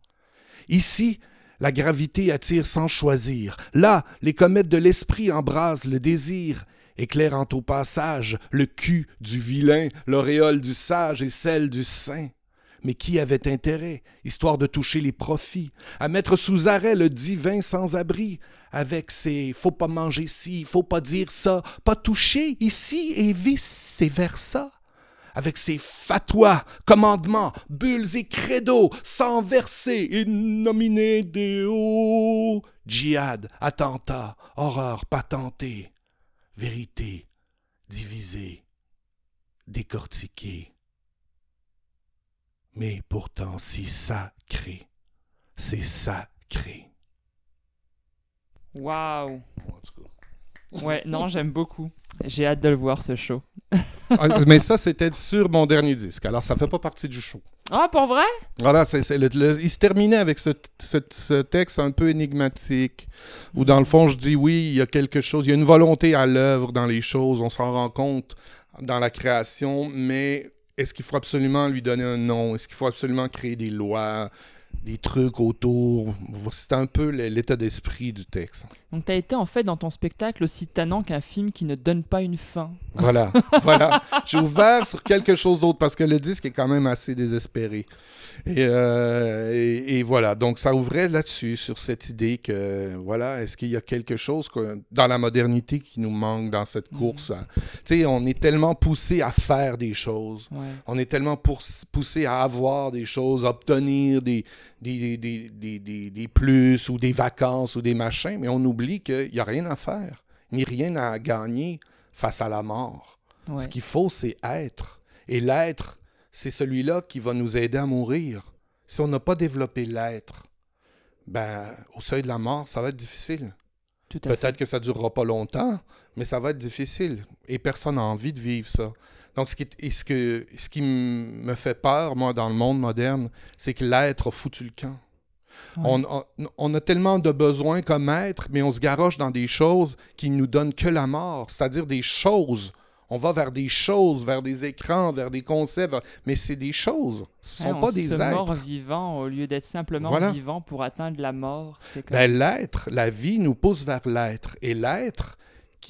Ici, la gravité attire sans choisir. Là, les comètes de l'esprit embrasent le désir, éclairant au passage le cul du vilain, l'auréole du sage et celle du saint. Mais qui avait intérêt, histoire de toucher les profits, à mettre sous arrêt le divin sans-abri, avec ses faut pas manger ci, faut pas dire ça, pas toucher ici et vice et versa avec ses fatwas, commandements, bulles et credos, sans verser et nominer Deo. Djihad, attentat, horreur patentée, vérité divisée, décortiquée mais pourtant si sacré. C'est sacré. Waouh! Ouais, non, j'aime beaucoup. J'ai hâte de le voir ce show. Ah, mais ça, c'était sur mon dernier disque. Alors, ça fait pas partie du show. Ah, pour vrai? Voilà, c'est, il se terminait avec ce, ce, texte un peu énigmatique, où dans le fond, je dis oui, il y a quelque chose, il y a une volonté à l'œuvre dans les choses, on s'en rend compte dans la création, mais est-ce qu'il faut absolument lui donner un nom? Est-ce qu'il faut absolument créer des lois, des trucs autour? C'est un peu l'état d'esprit du texte. Donc, tu as été en fait dans ton spectacle aussi tannant qu'un film qui ne donne pas une fin. Voilà, voilà. J'ai ouvert sur quelque chose d'autre parce que le disque est quand même assez désespéré. Euh, et, voilà, donc ça ouvrait là-dessus, sur cette idée que, voilà, est-ce qu'il y a quelque chose dans la modernité qui nous manque dans cette mhm. course? Tu sais, on est tellement poussé à faire des choses, on est tellement poussé à avoir des choses, à obtenir des, des, des, des, des plus ou des vacances ou des machins, mais on oublie qu'il n'y a rien à faire, ni rien à gagner face à la mort. Ce qu'il faut, c'est être. Et l'être, c'est celui-là qui va nous aider à mourir. Si on n'a pas développé l'être, ben, au seuil de la mort, ça va être difficile. Peut-être que ça ne durera pas longtemps, mais ça va être difficile. Et personne n'a envie de vivre ça. Donc, ce qui, ce que, ce qui me fait peur, moi, dans le monde moderne, c'est que l'être a foutu le camp. On, on, a tellement de besoins comme être, mais on se garoche dans des choses qui nous donnent que la mort, c'est-à-dire des choses on va vers des choses, vers des écrans, vers des concepts, mais c'est des choses. Ce ne sont pas des êtres. mort vivant au lieu d'être simplement vivant pour atteindre la mort. Ben, l'être, la vie nous pousse vers l'être. Et l'être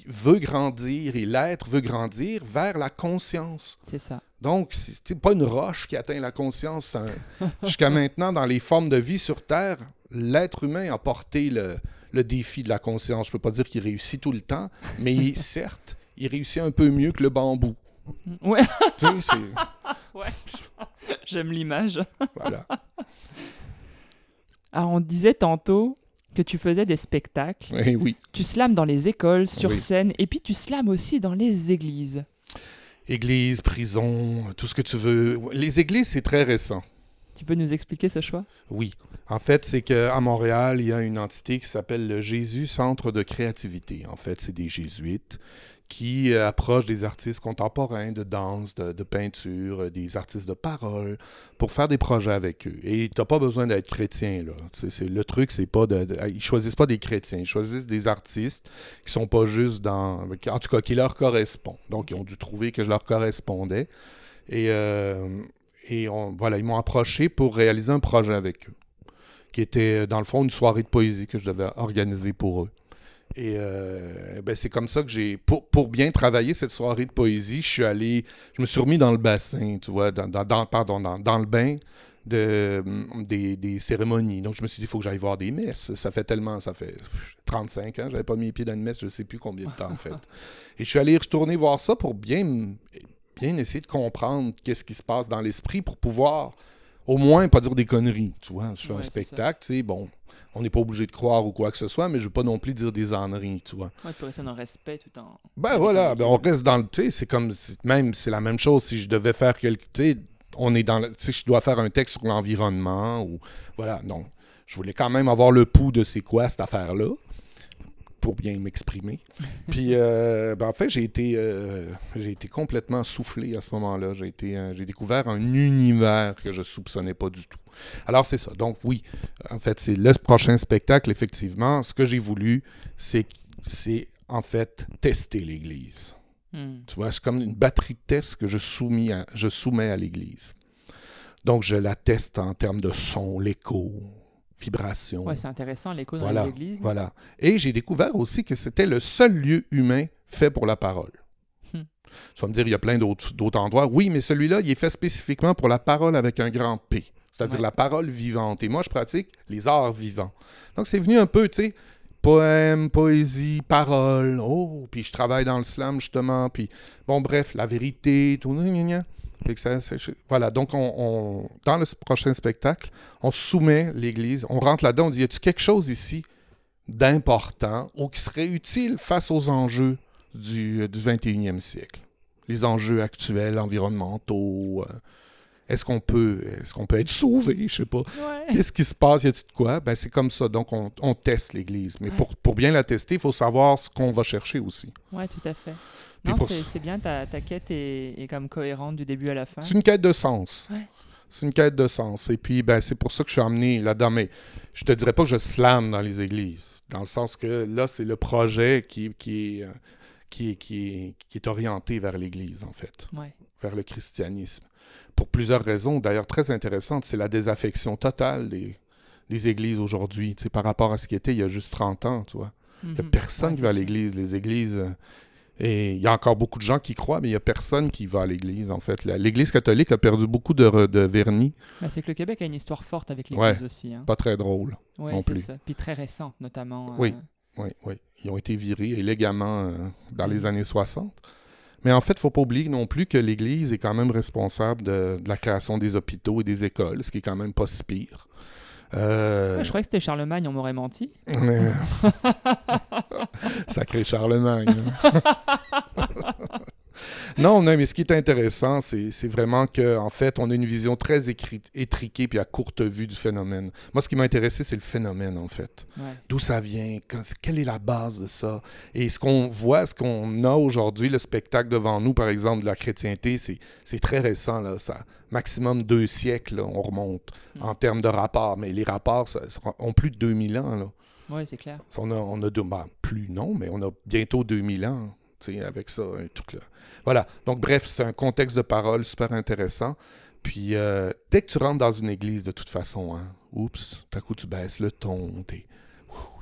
veut grandir et l'être veut grandir vers la conscience. C'est ça. Donc, c'est pas une roche qui atteint la conscience. Hein. Jusqu'à maintenant, dans les formes de vie sur Terre, l'être humain a porté le, le défi de la conscience. Je ne peux pas dire qu'il réussit tout le temps, mais certes, il réussit un peu mieux que le bambou. Ouais. ouais. J'aime l'image. voilà. Alors, on disait tantôt que tu faisais des spectacles. Eh oui. Tu slams dans les écoles, sur Oui. scène, et puis tu slams aussi dans les églises. Église, prison, tout ce que tu veux. Les églises, c'est très récent. Tu peux nous expliquer ce choix? Oui. En fait, c'est qu'à Montréal, il y a une entité qui s'appelle le Jésus Centre de créativité. En fait, c'est des jésuites qui euh, approchent des artistes contemporains de danse, de, peinture, euh, des artistes de parole, pour faire des projets avec eux. Et tu n'as pas besoin d'être chrétien, là. C'est, le truc, c'est pas de, de- Ils choisissent pas des chrétiens, ils choisissent des artistes qui sont pas juste dans... En tout cas, qui leur correspondent. Donc, ils ont dû trouver que je leur correspondais. Et, euh, voilà, ils m'ont approché pour réaliser un projet avec eux qui était dans le fond une soirée de poésie que je devais organiser pour eux. Et euh, ben, c'est comme ça que j'ai, pour, pour bien travailler cette soirée de poésie, je suis allé, je me suis remis dans le bassin, tu vois, dans, dans- pardon, dans, dans le bain de, des, des cérémonies. Donc je me suis dit, il faut que j'aille voir des messes. Ça fait tellement, ça fait pff, 35 ans, j'avais pas mis les pieds dans une messe, je sais plus combien de temps en fait. Et je suis allé retourner voir ça pour bien, bien essayer de comprendre qu'est-ce qui se passe dans l'esprit pour pouvoir au moins pas dire des conneries, tu vois. Je fais Ouais, un spectacle, tu sais, bon, on n'est pas obligé de croire ou quoi que ce soit, mais je veux pas non plus dire des âneries, tu vois. Ouais, tu peux rester dans le respect tout en. Ben voilà, ben on reste dans le, tu sais, c'est comme, même, c'est la même chose si je devais faire quelque, tu sais, on est dans, tu je dois faire un texte sur l'environnement ou, voilà, donc, je voulais quand même avoir le pouls de c'est quoi cette affaire-là pour bien m'exprimer. Puis, euh, ben, en fait, j'ai été, euh, j'ai été complètement soufflé à ce moment-là. J'ai été, euh, j'ai découvert un univers que je soupçonnais pas du tout. Alors, c'est ça. Donc, oui, en fait, c'est le prochain spectacle, effectivement. Ce que j'ai voulu, c'est, c'est en fait tester l'Église. Hmm. Tu vois, c'est comme une batterie de tests que je, soumis à- je soumets à l'Église. Donc, je la teste en termes de son, l'écho, vibration. Ouais, c'est intéressant l'écho dans Voilà, les églises. Voilà. Et j'ai découvert aussi que c'était le seul lieu humain fait pour la parole. Hmm. Tu vas me dire, il y a plein d'autres d'autres endroits. Oui, mais celui-là, il est fait spécifiquement pour la parole avec un grand P. C'est-à-dire Ouais. la parole vivante. Et moi, je pratique les arts vivants. Donc, c'est venu un peu, tu sais, poème, poésie, parole. Oh, puis je travaille dans le slam, justement. Puis, bon, bref, la vérité, tout. Ça, voilà, donc on, on- dans le prochain spectacle, on soumet l'Église, on rentre là-dedans, on dit, y a-t-il quelque chose ici d'important ou qui serait utile face aux enjeux du, du 21e siècle? Les enjeux actuels, environnementaux. euh, est-ce qu'on peut, est-ce qu'on peut être sauvé? Je sais pas. Ouais. Qu'est-ce qui se passe? Y a-t-il de quoi? Ben, c'est comme ça. Donc, on, on teste l'Église. Mais Ouais. pour, pour bien la tester, il faut savoir ce qu'on va chercher aussi. Ouais, tout à fait. Puis Non, pour- c'est bien, ta, ta quête est, est comme cohérente du début à la fin. C'est une quête de sens. Ouais. C'est une quête de sens. Et puis, ben, c'est pour ça que je suis amené là-dedans. Mais je te dirais pas que je slame dans les églises. Dans le sens que là, c'est le projet qui, qui, est, euh, qui, est, qui, est, qui est orienté vers l'Église, en fait, Ouais. vers le christianisme. Pour plusieurs raisons, d'ailleurs très intéressantes. C'est la désaffection totale des, des églises aujourd'hui, par rapport à ce qui était il y a juste 30 ans, tu vois. Il n'y a Mhm. personne Ouais, qui va à l'église. Les églises. Et il y a encore beaucoup de gens qui croient, mais il n'y a personne qui va à l'église, en fait. L'église catholique a perdu beaucoup de, vernis. Bah, c'est que le Québec a une histoire forte avec Ouais. l'église aussi. Hein. Pas très drôle. Non c'est plus. ça. Puis très récente, notamment. Oui. euh, Oui, oui. Ils ont été virés élégamment euh, dans les années 60. Mais en fait, il ne faut pas oublier non plus que l'Église est quand même responsable de, de la création des hôpitaux et des écoles, ce qui est quand même pas si pire. Euh, ouais, je croyais que c'était Charlemagne, on m'aurait menti. mais- Sacré Charlemagne. hein. non, non, mais ce qui est intéressant, c'est vraiment qu'en en fait, on a une vision très étriquée puis à courte vue du phénomène. Moi, ce qui m'a intéressé, c'est le phénomène, en fait. Ouais. D'où ça vient, quand- quelle est la base de ça? Et ce qu'on voit, ce qu'on a aujourd'hui, le spectacle devant nous, par exemple, de la chrétienté, c'est très récent, là, ça, maximum deux siècles, là, on remonte Mm. en termes de rapports. Mais les rapports ça, ont plus de 2000 ans, là. Ouais, c'est clair. On a, on a deux- ben, plus non, mais on a bientôt 2000 ans, avec ça, un truc là. Voilà. Donc, bref, c'est un contexte de parole super intéressant. Puis, euh, dès que tu rentres dans une église, de toute façon, hein, oups, à coup, tu baisses le ton, t'es-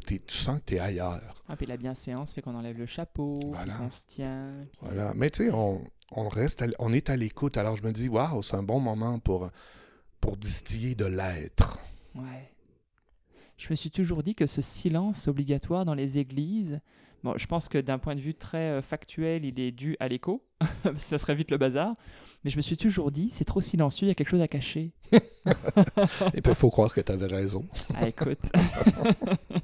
tu sens que tu es ailleurs. Ah, puis la bienséance fait qu'on enlève le chapeau, Voilà. qu'on se tient. puis- Voilà. Mais tu sais, on, on reste, à on est à l'écoute. Alors, je me dis, waouh, c'est un bon moment pour, pour distiller de l'être. Ouais. Je me suis toujours dit que ce silence obligatoire dans les églises Bon, je pense que d'un point de vue très euh, factuel, il est dû à l'écho. ça serait vite le bazar. Mais je me suis toujours dit, c'est trop silencieux, il y a quelque chose à cacher. Et puis, il faut croire que tu avais raison. Ah, écoute.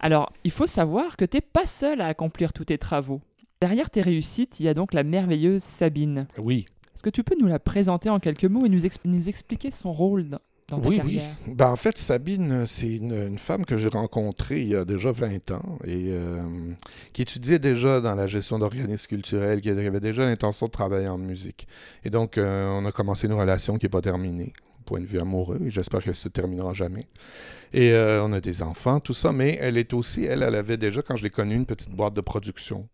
Alors, il faut savoir que tu n'es pas seul à accomplir tous tes travaux. Derrière tes réussites, il y a donc la merveilleuse Sabine. Oui. Est-ce que tu peux nous la présenter en quelques mots et nous expliquer son rôle dans, dans ta oui, carrière? Oui. Ben, en fait, Sabine, c'est une, une femme que j'ai rencontrée il y a déjà 20 ans et euh, qui étudiait déjà dans la gestion d'organismes culturels, qui avait déjà l'intention de travailler en musique. Et donc, euh, on a commencé une relation qui n'est pas terminée, point de vue amoureux, et j'espère qu'elle se terminera jamais. Et euh, on a des enfants, tout ça, mais elle est aussi, elle, elle avait déjà, quand je l'ai connue, une petite boîte de production.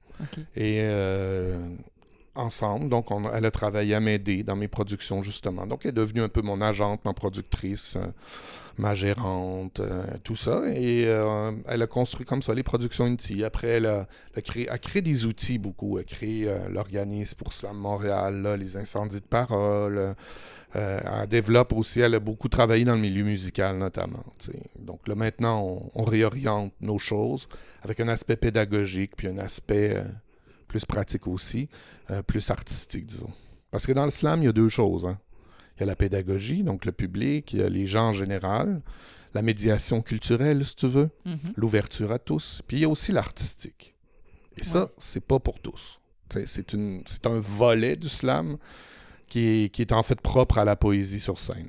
Et euh, ensemble, donc on, elle a travaillé à m'aider dans mes productions justement. Donc elle est devenue un peu mon agente, ma productrice, euh, ma gérante, euh, tout ça. Et euh, elle a construit comme ça les productions Unity. Après, elle a, créé, des outils beaucoup. Elle a créé l'organisme pour Slam Montréal, les incendies de parole. Elle développe aussi, elle a beaucoup travaillé dans le milieu musical notamment. Donc là maintenant, on, réoriente nos choses avec un aspect pédagogique puis un aspect plus pratique aussi, euh, plus artistique, disons. Parce que dans le slam, il y a deux choses. hein. Il y a la pédagogie, donc le public, il y a les gens en général, la médiation culturelle, si tu veux, Mhm. l'ouverture à tous, puis il y a aussi l'artistique. Et ça, c'est pas pour tous. C'est- C'est une- c'est un volet du slam qui est, qui est en fait propre à la poésie sur scène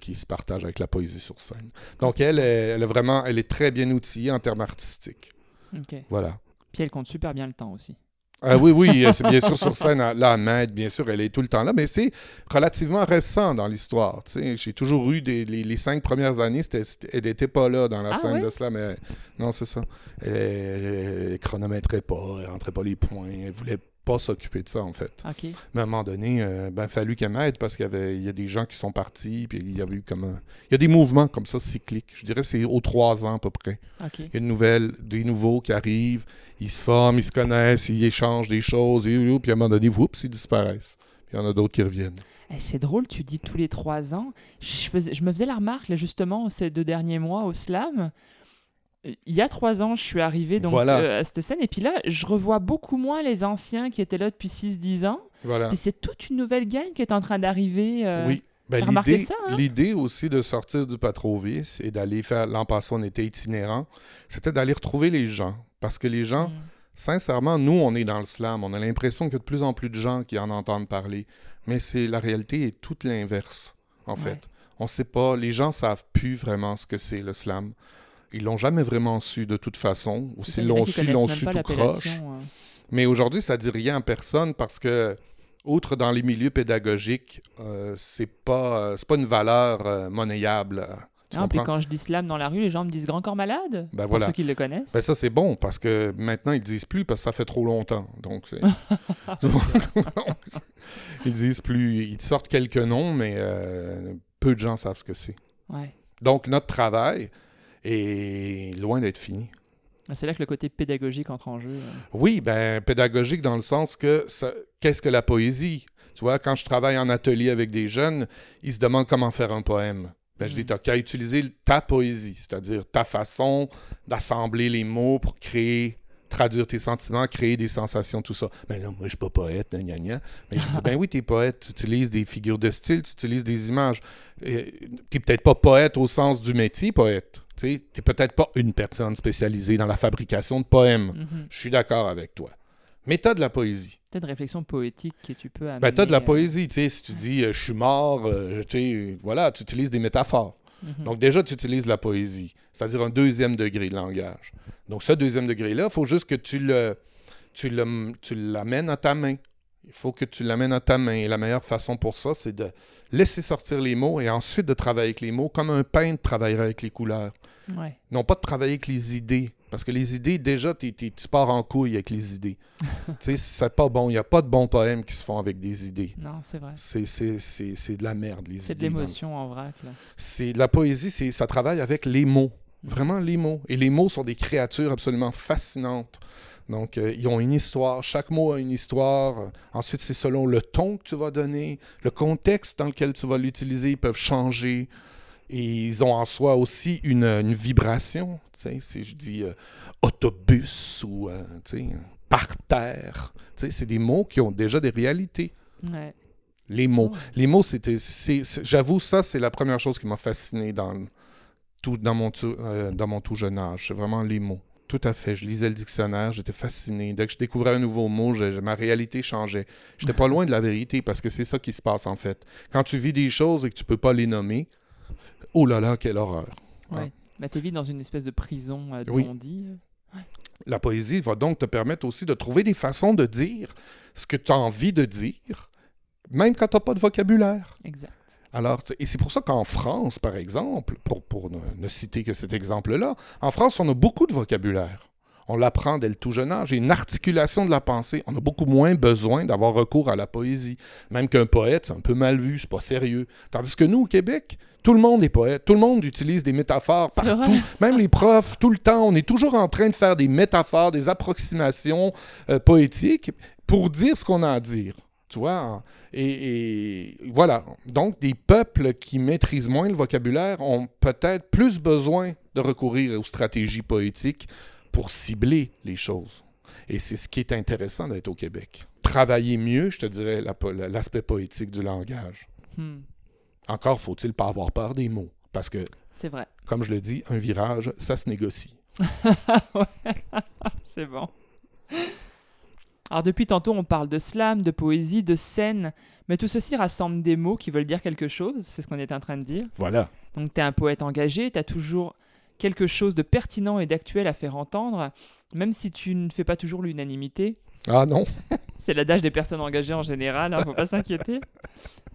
qui se partage avec la poésie sur scène. Donc elle, elle, elle est vraiment, elle est très bien outillée en termes artistiques. Ok. Voilà. Puis elle compte super bien le temps aussi. Ah oui, oui, euh, c'est bien sûr sur scène, elle- là, m'aide, bien sûr, elle est tout le temps là, mais c'est relativement récent dans l'histoire. J'ai toujours eu des, les, les cinq premières années, c'était- elle n'était pas là dans la Ah scène de cela, mais non, c'est ça. Elle, elle chronométrait pas, elle rentrait pas les points, elle voulait pas s'occuper de ça, en fait. Mais à un moment donné, euh, ben, fallu qu'elle m'aide parce qu'il y, avait, il y a des gens qui sont partis, puis il y avait eu comme un- Il y a des mouvements comme ça cycliques. Je dirais c'est aux trois ans à peu près. Ok. Il y a une nouvelle, des nouveaux qui arrivent, ils se forment, ils se connaissent, ils échangent des choses, et, et, puis à un moment donné, oups, ils disparaissent. Puis il y en a d'autres qui reviennent. Eh, c'est drôle, tu dis tous les trois ans. Je, faisais- je me faisais la remarque, là, justement, ces deux derniers mois au slam. Il y a trois ans, je suis arrivé donc, Voilà. euh, à cette scène. Et puis là, je revois beaucoup moins les anciens qui étaient là depuis 6-10 ans. Voilà. Puis c'est toute une nouvelle gang qui est en train d'arriver. euh, Oui. Ben, l'idée, ça, hein? l'idée aussi de sortir du Patrovis et d'aller faire. L'an passé, on était itinérant. C'était d'aller retrouver les gens. Parce que les gens, mm. sincèrement, nous, on est dans le slam. On a l'impression qu'il y a de plus en plus de gens qui en entendent parler. Mais c'est la réalité est toute l'inverse, en Ouais. fait. On sait pas. Les gens savent plus vraiment ce que c'est le slam. Ils l'ont jamais vraiment su de toute façon. Ou s'ils l'ont su, ils l'ont su tout croche. euh. Mais aujourd'hui, ça dit rien à personne parce que, outre dans les milieux pédagogiques, euh, c'est pas, euh, c'est pas une valeur euh, monnayable. Ah, puis quand je dis slam dans la rue, les gens me disent grand corps malade? Ben pour voilà. ceux qui le connaissent. Ben ça, c'est bon parce que maintenant, ils le disent plus parce que ça fait trop longtemps. Donc, c'est. ils disent plus. Ils sortent quelques noms, mais euh, peu de gens savent ce que c'est. Ouais. Donc, notre travail est loin d'être fini. Ah, C'est là que le côté pédagogique entre en jeu. euh. Oui, ben pédagogique dans le sens que qu'est-ce que la poésie? Tu vois, quand je travaille en atelier avec des jeunes, ils se demandent comment faire un poème. Ben, je dis, Mm. tu qu'à utiliser ta poésie, c'est-à-dire ta façon d'assembler les mots pour créer, traduire tes sentiments, créer des sensations, tout ça. Ben non, moi, je suis pas poète, gna, gna, gna. Mais je dis, ben oui, tu es poète, tu utilises des figures de style, tu utilises des images. Tu n'es peut-être pas poète au sens du métier poète. Tu n'es peut-être pas une personne spécialisée dans la fabrication de poèmes. Mhm. Je suis d'accord avec toi. Mais t'as de la poésie. Peut-être de réflexion poétique que tu peux amener. Ben, t'as de la euh, poésie, tu sais. Si tu dis euh, je suis mort, euh, tu voilà, tu utilises des métaphores. mhm. Donc, déjà, tu utilises la poésie, c'est-à-dire un deuxième degré de langage. Donc, ce deuxième degré-là, il faut juste que tu le, tu le, tu l'amènes à ta main. Il faut que tu l'amènes à ta main. Et la meilleure façon pour ça, c'est de laisser sortir les mots et ensuite de travailler avec les mots comme un peintre travaillerait avec les couleurs. Ouais. Non pas de travailler avec les idées. Parce que les idées, déjà, tu pars en couille avec les idées. tu sais, c'est pas bon. Il n'y a pas de bons poèmes qui se font avec des idées. Non, c'est vrai. C'est, c'est, c'est, c'est de la merde, les C'est de idées. l'émotion en vrac. Là. C'est, la poésie, c'est, ça travaille avec les mots. Mm. Vraiment les mots. Et les mots sont des créatures absolument fascinantes. Donc, euh, ils ont une histoire. Chaque mot a une histoire. Ensuite, c'est selon le ton que tu vas donner, le contexte dans lequel tu vas l'utiliser. Ils peuvent changer. Et ils ont en soi aussi une, une vibration. Si je dis euh, autobus ou euh, tu sais, par terre, tu sais, c'est des mots qui ont déjà des réalités. Ouais. Les mots. Les mots, c'était. J'avoue, ça, c'est la première chose qui m'a fasciné dans, tout, dans, mon tout, euh, dans mon tout jeune âge. C'est vraiment les mots. Tout à fait. Je lisais le dictionnaire, j'étais fasciné. Dès que je découvrais un nouveau mot, je- ma réalité changeait. J'étais pas loin de la vérité parce que c'est ça qui se passe en fait. Quand tu vis des choses et que tu peux pas les nommer, oh là là, quelle horreur. Ouais. Bah, t'es vite dans une espèce de prison, euh, Oui. on dit. La poésie va donc te permettre aussi de trouver des façons de dire ce que tu as envie de dire, même quand tu n'as pas de vocabulaire. Exact. Alors, et c'est pour ça qu'en France, par exemple, pour, pour ne, ne citer que cet exemple-là, en France, on a beaucoup de vocabulaire. On l'apprend dès le tout jeune âge. Et une articulation de la pensée. On a beaucoup moins besoin d'avoir recours à la poésie. Même qu'un poète, c'est un peu mal vu, c'est pas sérieux. Tandis que nous, au Québec, tout le monde est poète. Tout le monde utilise des métaphores partout. Même les profs, tout le temps, on est toujours en train de faire des métaphores, des approximations euh, poétiques pour dire ce qu'on a à dire. Tu vois? en- Et, et voilà. Donc, des peuples qui maîtrisent moins le vocabulaire ont peut-être plus besoin de recourir aux stratégies poétiques pour cibler les choses. Et c'est ce qui est intéressant d'être au Québec. Travailler mieux, je te dirais, la l'aspect poétique du langage. Hmm. Encore faut-il pas avoir peur des mots. Parce que, C'est vrai. comme je le dis, un virage, ça se négocie. C'est bon. Alors depuis tantôt, on parle de slam, de poésie, de scène, mais tout ceci rassemble des mots qui veulent dire quelque chose, c'est ce qu'on était en train de dire. Voilà. Donc tu es un poète engagé, tu as toujours quelque chose de pertinent et d'actuel à faire entendre, même si tu ne fais pas toujours l'unanimité. Ah non? C'est l'adage des personnes engagées en général, hein, faut pas s'inquiéter.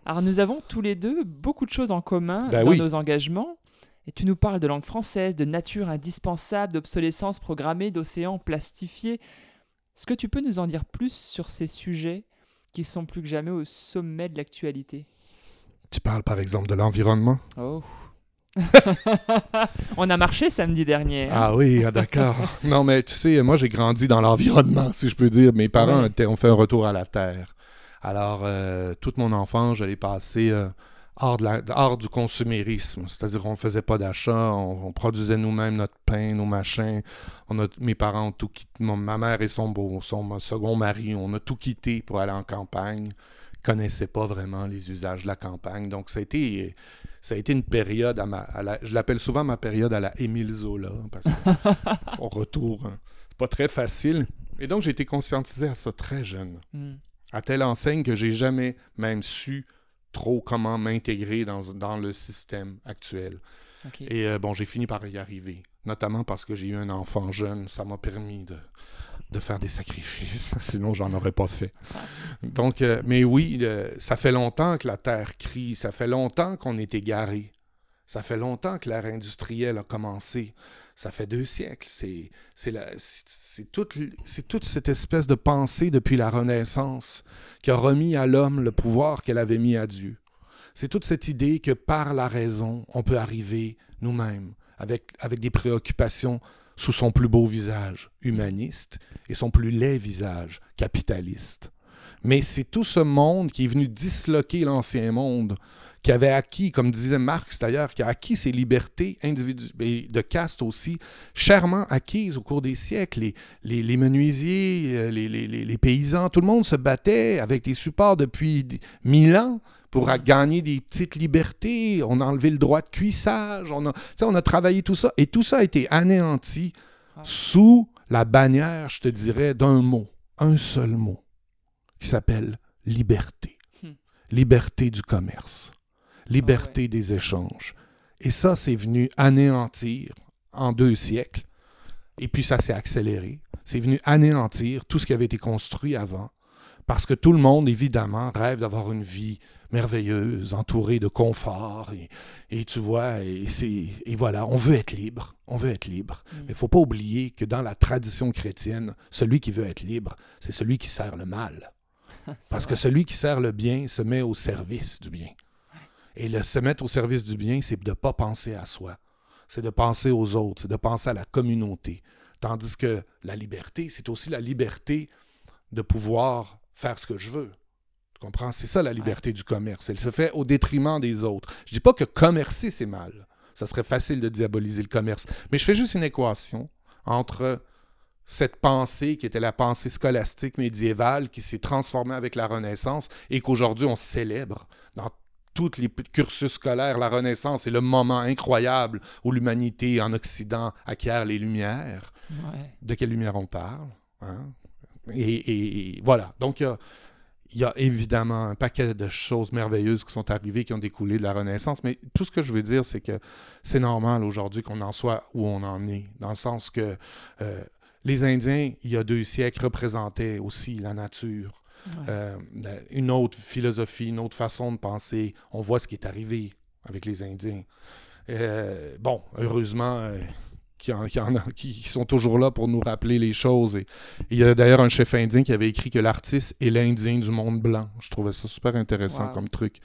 Alors nous avons tous les deux beaucoup de choses en commun Ben dans oui. nos engagements. Et tu nous parles de langue française, de nature indispensable, d'obsolescence programmée, d'océans plastifiés. Est-ce que tu peux nous en dire plus sur ces sujets qui sont plus que jamais au sommet de l'actualité? Tu parles par exemple de l'environnement? Oh On a marché samedi dernier. hein. Ah oui, ah, d'accord. non, mais tu sais, moi, j'ai grandi dans l'environnement, si je peux dire. Mes parents Ouais. ont fait un retour à la terre. Alors, euh, toute mon enfance, je l'ai passé euh, hors, de la- hors du consumérisme. C'est-à-dire qu'on ne faisait pas d'achat, on, on produisait nous-mêmes notre pain, nos machins. On a, mes parents ont tout quitté. mon- ma mère et son, beau, son second mari, on a tout quitté pour aller en campagne. Ils connaissaient pas vraiment les usages de la campagne. Donc, ça a été, ça a été une période, à ma, à la- je l'appelle souvent ma période à la Émile Zola, parce que son retour, hein, c'est pas très facile. Et donc, j'ai été conscientisé à ça très jeune Hmm. à telle enseigne que j'ai jamais même su trop comment m'intégrer dans, dans le système actuel. Et euh, bon, j'ai fini par y arriver, notamment parce que j'ai eu un enfant jeune, ça m'a permis de, de faire des sacrifices, sinon j'en aurais pas fait. Donc, euh, mais oui, euh, ça fait longtemps que la Terre crie, ça fait longtemps qu'on est égaré, ça fait longtemps que l'ère industrielle a commencé, ça fait deux siècles, c'est c'est toute, toute cette espèce de pensée depuis la Renaissance qui a remis à l'homme le pouvoir qu'elle avait mis à Dieu. C'est toute cette idée que par la raison, on peut arriver nous-mêmes avec, avec des préoccupations sous son plus beau visage humaniste et son plus laid visage capitaliste. Mais c'est tout ce monde qui est venu disloquer l'ancien monde, qui avait acquis, comme disait Marx d'ailleurs, qui a acquis ses libertés individu- et de caste aussi, chèrement acquises au cours des siècles. Les, les, les menuisiers, euh, les, paysans, tout le monde se battait avec des supports depuis mille ans pour gagner des petites libertés. On a enlevé le droit de cuissage. On a, on a travaillé tout ça. Et tout ça a été anéanti Ouais. sous la bannière, je te dirais, d'un mot, un seul mot, qui s'appelle liberté. Hmm. Liberté du commerce. Liberté des échanges. Et ça, c'est venu anéantir en deux siècles. Et puis ça s'est accéléré. C'est venu anéantir tout ce qui avait été construit avant. Parce que tout le monde, évidemment, rêve d'avoir une vie merveilleuse, entourée de confort. Et, et tu vois, et, et voilà, on veut être libre. On veut être libre. Mm. Mais il ne faut pas oublier que dans la tradition chrétienne, celui qui veut être libre, c'est celui qui sert le mal. Parce que celui qui sert le bien se met au service du bien. Et le se mettre au service du bien, c'est de ne pas penser à soi. C'est de penser aux autres, c'est de penser à la communauté. Tandis que la liberté, c'est aussi la liberté de pouvoir faire ce que je veux. Tu comprends? C'est ça la liberté du commerce. Elle se fait au détriment des autres. Je dis pas que commercer, c'est mal. Ça serait facile de diaboliser le commerce. Mais je fais juste une équation entre cette pensée qui était la pensée scolastique médiévale qui s'est transformée avec la Renaissance et qu'aujourd'hui on célèbre dans tous les cursus scolaires. La Renaissance est le moment incroyable où l'humanité en Occident acquiert les Lumières. De quelle lumière on parle? Hein? Et, voilà. Donc, il y, a, évidemment un paquet de choses merveilleuses qui sont arrivées, qui ont découlé de la Renaissance. Mais tout ce que je veux dire, c'est que c'est normal aujourd'hui qu'on en soit où on en est. Dans le sens que euh, les Indiens, il y a deux siècles, représentaient aussi la nature. Euh, une autre philosophie, une autre façon de penser. On voit ce qui est arrivé avec les Indiens. Euh, bon, heureusement, euh, en, qui, sont toujours là pour nous rappeler les choses. Et, il y a d'ailleurs un chef indien qui avait écrit que l'artiste est l'Indien du monde blanc. Je trouvais ça super intéressant comme truc.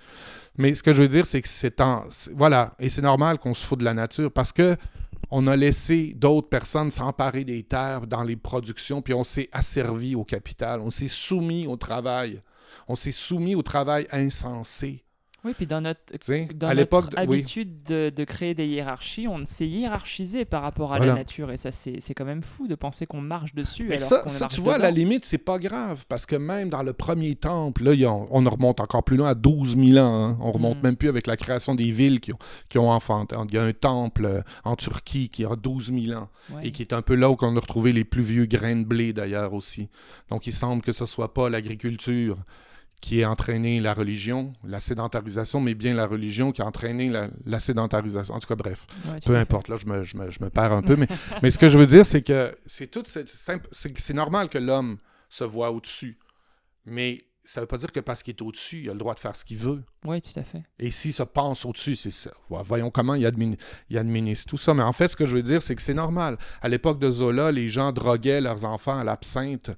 Mais ce que je veux dire, c'est que c'est en. Voilà. Et c'est normal qu'on se fout de la nature parce que on a laissé d'autres personnes s'emparer des terres dans les productions, puis on s'est asservi au capital, on s'est soumis au travail, on s'est soumis au travail insensé. Oui, puis dans notre, dans notre habitude de, créer des hiérarchies, on s'est hiérarchisé par rapport à la nature. Et ça, c'est quand même fou de penser qu'on marche dessus. Mais ça, tu vois, à la limite, c'est pas grave. Parce que même dans le premier temple, là, on, remonte encore plus loin à 12 000 ans. Hein. On remonte mm. même plus avec la création des villes qui ont, qui ont enfanté. Il y a un temple euh, en Turquie qui a 12 000 ans. Et qui est un peu là où on a retrouvé les plus vieux grains de blé, d'ailleurs, aussi. Donc, il semble que ce soit pas l'agriculture qui a entraîné la religion, la sédentarisation, mais bien la religion qui a entraîné la, sédentarisation. En tout cas, bref, peu importe, là, je me, je me, je me perds un peu, mais, mais ce que je veux dire, c'est que c'est tout c'est normal que l'homme se voit au-dessus, mais ça ne veut pas dire que parce qu'il est au-dessus, il a le droit de faire ce qu'il veut. Oui, tout à fait. Et s'il se pense au-dessus, c'est ça. Voyons comment il, administre tout ça. Mais en fait, ce que je veux dire, c'est que c'est normal. À l'époque de Zola, les gens droguaient leurs enfants à l'absinthe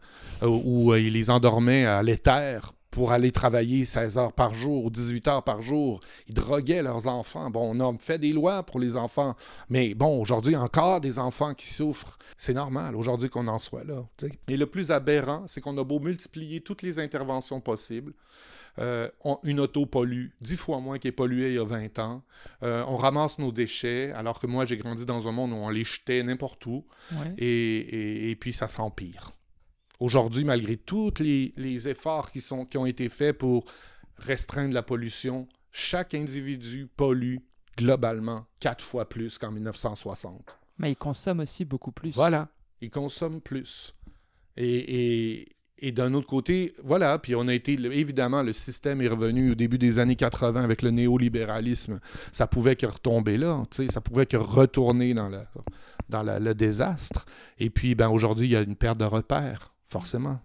euh, ou euh, ils les endormaient à l'éther pour aller travailler 16 heures par jour ou 18 heures par jour. Ils droguaient leurs enfants. Bon, on a fait des lois pour les enfants, mais bon, aujourd'hui, encore des enfants qui souffrent. C'est normal aujourd'hui qu'on en soit là. Et le plus aberrant, c'est qu'on a beau multiplier toutes les interventions possibles. Euh, une auto pollue dix fois moins qu'elle polluée il y a 20 ans. Euh, on ramasse nos déchets, alors que moi, j'ai grandi dans un monde où on les jetait n'importe où. et, puis, ça s'empire. Aujourd'hui, malgré tous les, efforts qui, sont, qui ont été faits pour restreindre la pollution, chaque individu pollue globalement quatre fois plus qu'en 1960. Mais il consomme aussi beaucoup plus. Voilà, il consomme plus. Et, et, d'un autre côté, voilà, puis on a été, évidemment, le système est revenu au début des années 80 avec le néolibéralisme. Ça pouvait que retomber là, ça pouvait que retourner dans, le, dans le désastre. Et puis, ben, aujourd'hui, il y a une perte de repères forcément.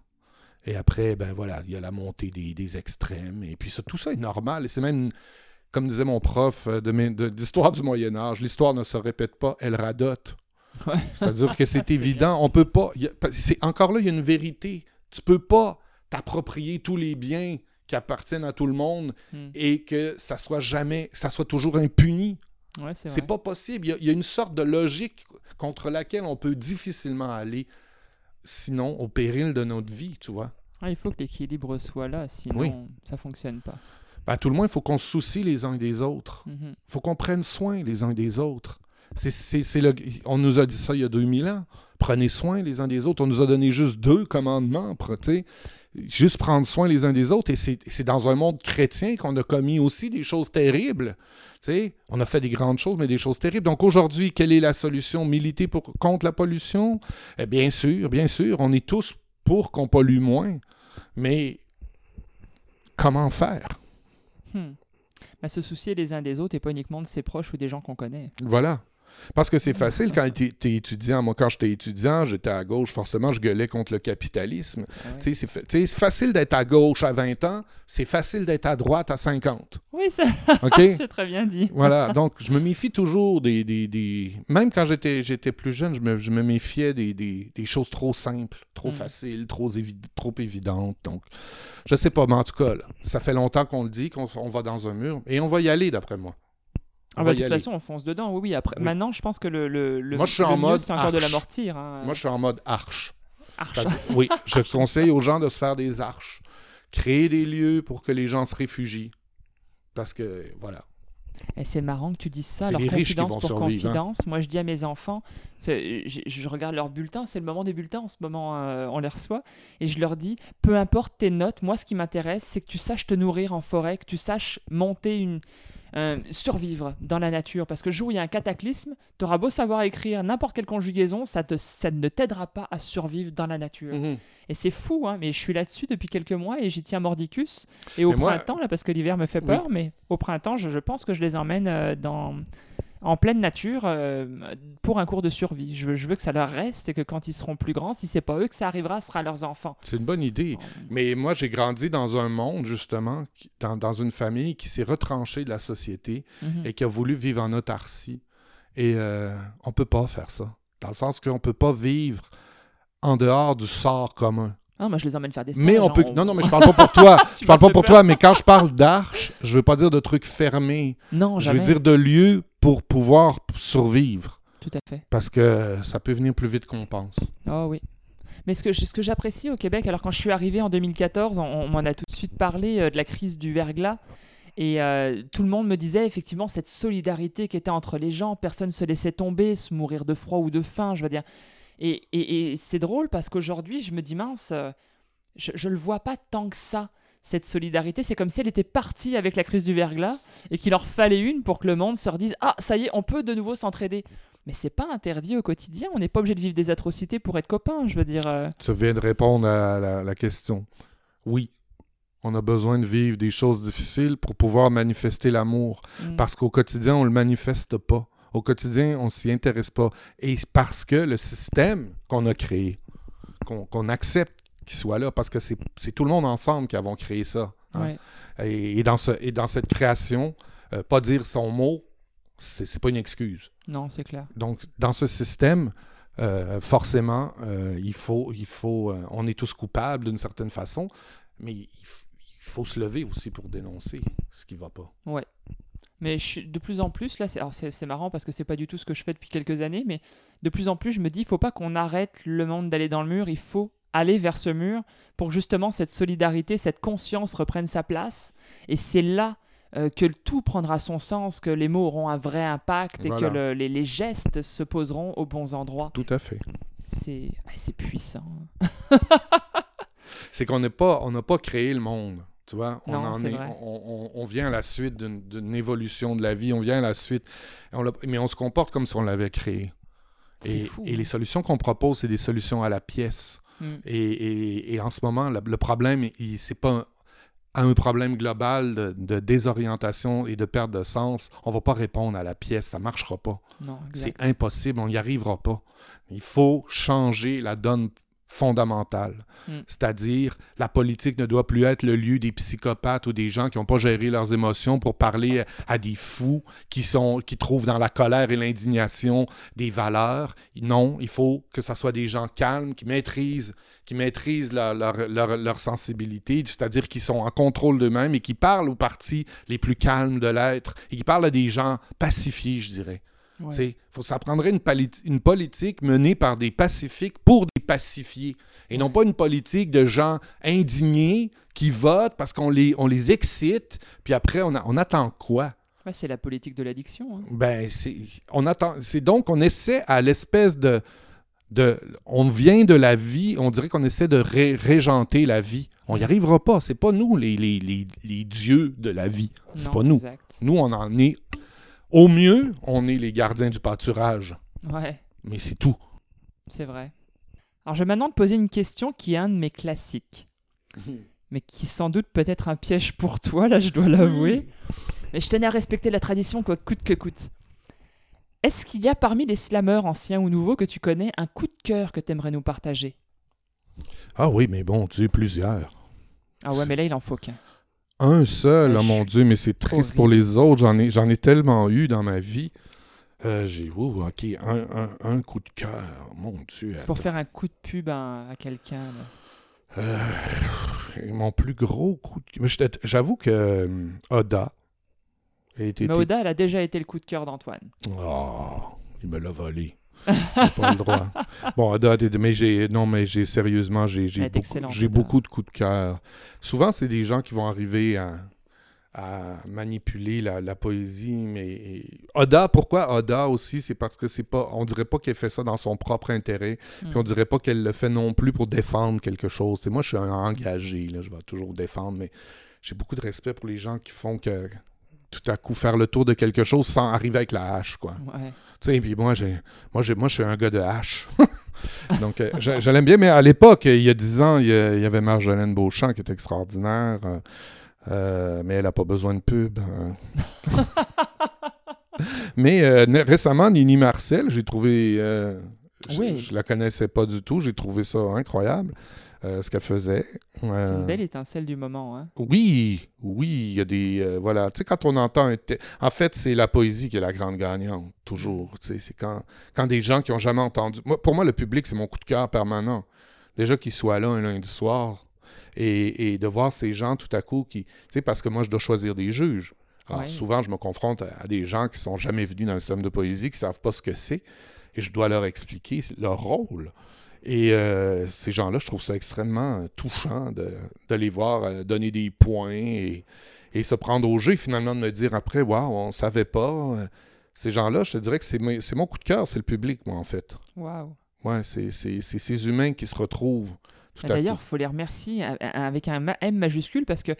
Et après, ben voilà, il y a la montée des, extrêmes. Et puis ça, tout ça est normal. Et c'est même, comme disait mon prof euh, d'histoire du Moyen Âge, l'histoire ne se répète pas, elle radote. C'est-à-dire que c'est évident, on peut pas... c'est Encore là, il y a une vérité. Tu peux pas t'approprier tous les biens qui appartiennent à tout le monde hmm. et que ça soit jamais, ça soit toujours impuni. Ouais, c'est pas possible. Il y, a, une sorte de logique contre laquelle on peut difficilement aller sinon au péril de notre vie, tu vois. Ah, il faut que l'équilibre soit là, sinon ça ça fonctionne pas. Ben, tout le moins, il faut qu'on se soucie les uns des autres. Il mhm. faut qu'on prenne soin les uns des autres. C'est, le... On nous a dit ça il y a 2000 ans. Prenez soin les uns des autres. On nous a donné juste deux commandements. Juste prendre soin les uns des autres. Et c'est, dans un monde chrétien qu'on a commis aussi des choses terribles. On a fait des grandes choses, mais des choses terribles. Donc aujourd'hui, quelle est la solution? Militer pour, contre la pollution? Eh bien sûr, bien sûr. On est tous pour qu'on pollue moins. Mais comment faire? Hmm. se soucier les uns des autres et pas uniquement de ses proches ou des gens qu'on connaît. Voilà. Parce que c'est facile quand tu es, étudiant. Moi, quand j'étais étudiant, j'étais à gauche. Forcément, je gueulais contre le capitalisme. Ah c'est facile d'être à gauche à 20 ans. C'est facile d'être à droite à 50. Oui, c'est très bien dit. voilà. Donc, je me méfie toujours des. des, Même quand j'étais plus jeune, je me, je me méfiais des, des, choses trop simples, trop mm. faciles, trop, trop évidentes. Donc, je sais pas, mais en tout cas, ça fait longtemps qu'on le dit, qu'on va dans un mur. Et on va y aller, d'après moi. Ah bah, de toute façon, on fonce dedans, oui, oui. Après, Maintenant, je pense que le, le, le, Moi, je suis en mode c'est encore de l'amortir. Hein. Moi, je suis en mode arche. Arche. oui, je conseille aux gens de se faire des arches créer des lieux pour que les gens se réfugient. Parce que, voilà. Et c'est marrant que tu dises ça. Alors, les riches qui confidence pour hein. confidence, moi je dis à mes enfants, je, je regarde leurs bulletins, c'est le moment des bulletins en ce moment, euh, on les reçoit, et je leur dis, peu importe tes notes, moi ce qui m'intéresse, c'est que tu saches te nourrir en forêt, que tu saches monter une. Euh, survivre dans la nature. Parce que le jour où il y a un cataclysme, tu auras beau savoir écrire n'importe quelle conjugaison, ça, te, ça ne t'aidera pas à survivre dans la nature. Mhm. Et c'est fou, hein, mais je suis là-dessus depuis quelques mois et j'y tiens mordicus. Et au Mais moi- printemps, là, parce que l'hiver me fait Oui. peur, mais au printemps, je, je pense que je les emmène euh, dans, en pleine nature euh, pour un cours de survie. Je veux, je veux que ça leur reste et que quand ils seront plus grands, si c'est pas eux que ça arrivera, ce sera leurs enfants. C'est une bonne idée. Mais moi, j'ai grandi dans un monde, justement, qui- dans, dans une famille qui s'est retranchée de la société Mhm. et qui a voulu vivre en autarcie. Et euh, on peut pas faire ça. Dans le sens qu'on peut pas vivre en dehors du sort commun. Ah, moi, je les emmène faire des stages. Mais on hein, peut... Non, non, mais je parle pas pour toi. Je parle pas pour toi, mais quand je parle d'arche, je veux pas dire de trucs fermés. Non, Je jamais. veux dire de lieux pour pouvoir survivre. Tout à fait. Parce que ça peut venir plus vite qu'on pense. Oh oui. Mais ce que, ce que j'apprécie au Québec, alors quand je suis arrivé en 2014, on, on m'en a tout de suite parlé euh, de la crise du verglas. Et euh, tout le monde me disait effectivement cette solidarité qui était entre les gens, personne ne se laissait tomber, se mourir de froid ou de faim, je veux dire. Et, et- et c'est drôle parce qu'aujourd'hui, je me dis mince, euh, je ne le vois pas tant que ça, cette solidarité. C'est comme si elle était partie avec la crise du verglas et qu'il leur fallait une pour que le monde se redise Ah, ça y est, on peut de nouveau s'entraider. Mais c'est pas interdit au quotidien. On n'est pas obligé de vivre des atrocités pour être copains. Je veux dire. euh, Tu viens de répondre à la, la question. Oui, on a besoin de vivre des choses difficiles pour pouvoir manifester l'amour. mm. Parce qu'au quotidien, on le manifeste pas. Au quotidien, on s'y intéresse pas. Et c'est parce que le système qu'on a créé, qu'on accepte qu'il soit là, parce que c'est tout le monde ensemble qui avons créé ça. hein. Ouais. Et, et dans ce, et dans cette création, euh, pas dire son mot, c'est pas une excuse. Non, c'est clair. Donc, dans ce système, euh, forcément, euh, il faut, il faut, euh, on est tous coupables d'une certaine façon, mais il, il faut se lever aussi pour dénoncer ce qui va pas. Mais je de plus en plus, là, c'est marrant parce que c'est pas du tout ce que je fais depuis quelques années, mais de plus en plus, je me dis, il faut pas qu'on arrête le monde d'aller dans le mur, il faut aller vers ce mur pour justement cette solidarité, cette conscience reprenne sa place. Et c'est là euh, que tout prendra son sens, que les mots auront un vrai impact et Voilà. que le- les, les gestes se poseront aux bons endroits. Tout à fait. C'est ah, puissant. C'est qu'on n'est pas, on n'a pas créé le monde. Tu vois, on, Non, en c'est est, vrai. on, on- on vient à la suite d'une évolution de la vie, on vient à la suite, on mais on se comporte comme si on l'avait créé. Et, fou. et les solutions qu'on propose, c'est des solutions à la pièce. Mm. Et, et- et en ce moment, le, le problème, c'est pas un, un problème global de, de désorientation et de perte de sens. On va pas répondre à la pièce, ça marchera pas. C'est impossible, on n'y arrivera pas. Il faut changer la donne fondamentale. Mm. C'est-à-dire, la politique ne doit plus être le lieu des psychopathes ou des gens qui n'ont pas géré leurs émotions pour parler à, à des fous qui, sont, qui trouvent dans la colère et l'indignation des valeurs. Non, il faut que ce soit des gens calmes, qui maîtrisent, qui maîtrisent leur, leur, leur- leur sensibilité, c'est-à-dire qui sont en contrôle d'eux-mêmes et qui parlent aux parties les plus calmes de l'être et qui parlent à des gens pacifiés, je dirais. Ouais. C'est- Faut, ça prendrait une, une politique menée par des pacifiques pour des pacifiés. Et non pas une politique de gens indignés qui votent parce qu'on les, on les excite, puis après, on, a- on attend quoi? Ouais, c'est la politique de l'addiction. hein. Ben, c'est, on attend, c'est donc, on essaie à l'espèce de, de. On vient de la vie, on dirait qu'on essaie de ré- régenter la vie. On n'y arrivera pas. C'est pas nous les, les, les, les dieux de la vie. C'est pas nous. Exact. Nous, on en est. Au mieux, on est les gardiens du pâturage. Ouais. Mais c'est tout. C'est vrai. Alors je vais maintenant te poser une question qui est un de mes classiques, mais qui sans doute peut être un piège pour toi, là je dois l'avouer. Mais je tenais à respecter la tradition, quoi, coûte que coûte. Est-ce qu'il y a parmi les slammeurs anciens ou nouveaux que tu connais un coup de cœur que tu aimerais nous partager? Ah oui, mais bon Dieu, plusieurs. Ah ouais, mais là il en faut qu'un. Un seul, Ouais, oh mon Dieu, mais c'est triste pour les autres. J'en ai, j'en ai tellement eu dans ma vie. Euh, j'ai, oh, ok, un, un, un coup de cœur. Mon Dieu. C'est pour faire un coup de pub à, à quelqu'un. là. Euh, mon plus gros coup de te- J'avoue que euh, Oda a été. Mais Oda, elle a déjà été le coup de cœur d'Antoine. Oh, il me l'a volé. Pas le droit. Bon, mais j'ai non, mais j'ai sérieusement, j'ai beaucoup, beaucoup de coups de cœur. Souvent, c'est des gens qui vont arriver à, à manipuler la, la poésie, mais Oda, pourquoi Oda aussi, c'est parce que c'est pas, on dirait pas qu'elle fait ça dans son propre intérêt, puis Mm. on dirait pas qu'elle le fait non plus pour défendre quelque chose. C'est moi, je suis un engagé, là, je vais toujours défendre, mais j'ai beaucoup de respect pour les gens qui font que tout à coup faire le tour de quelque chose sans arriver avec la hache, quoi. Ouais. Tu sais, puis moi, j'ai, moi, j'ai, moi, je suis un gars de hache. Donc, euh, je, je l'aime bien, mais à l'époque, il y a dix ans, il y, a- il y avait Marjolaine Beauchamp qui était extraordinaire, euh, euh, mais elle n'a pas besoin de pub. euh. mais euh, récemment, Nini Marcel, j'ai trouvé. euh, je, Oui. je la connaissais pas du tout, j'ai trouvé ça incroyable, ce qu'elle faisait. C'est une belle étincelle du moment. Hein. oui, oui, il y a des. voilà. Tu sais, quand on entend un. En fait, c'est la poésie qui est la grande gagnante, toujours. C'est quand, quand des gens qui ont jamais entendu. Moi, pour moi, le public, c'est mon coup de cœur permanent. Déjà qu'ils soient là un lundi soir et, et de voir ces gens tout à coup qui. Tu sais, parce que moi, je dois choisir des juges. Alors, Ouais. souvent, je me confronte à, à des gens qui sont jamais venus dans le slam de poésie, qui savent pas ce que c'est, et je dois leur expliquer leur rôle. Et euh, ces gens-là, je trouve ça extrêmement euh, touchant de, de les voir euh, donner des points et, et se prendre au jeu finalement de me dire après, waouh, on savait pas. Ces gens-là, je te dirais que c'est mon coup de cœur, c'est le public, moi, en fait. Waouh. Ouais, c'est c'est- c'est ces humains qui se retrouvent D'ailleurs, il faut les remercier avec un M majuscule parce que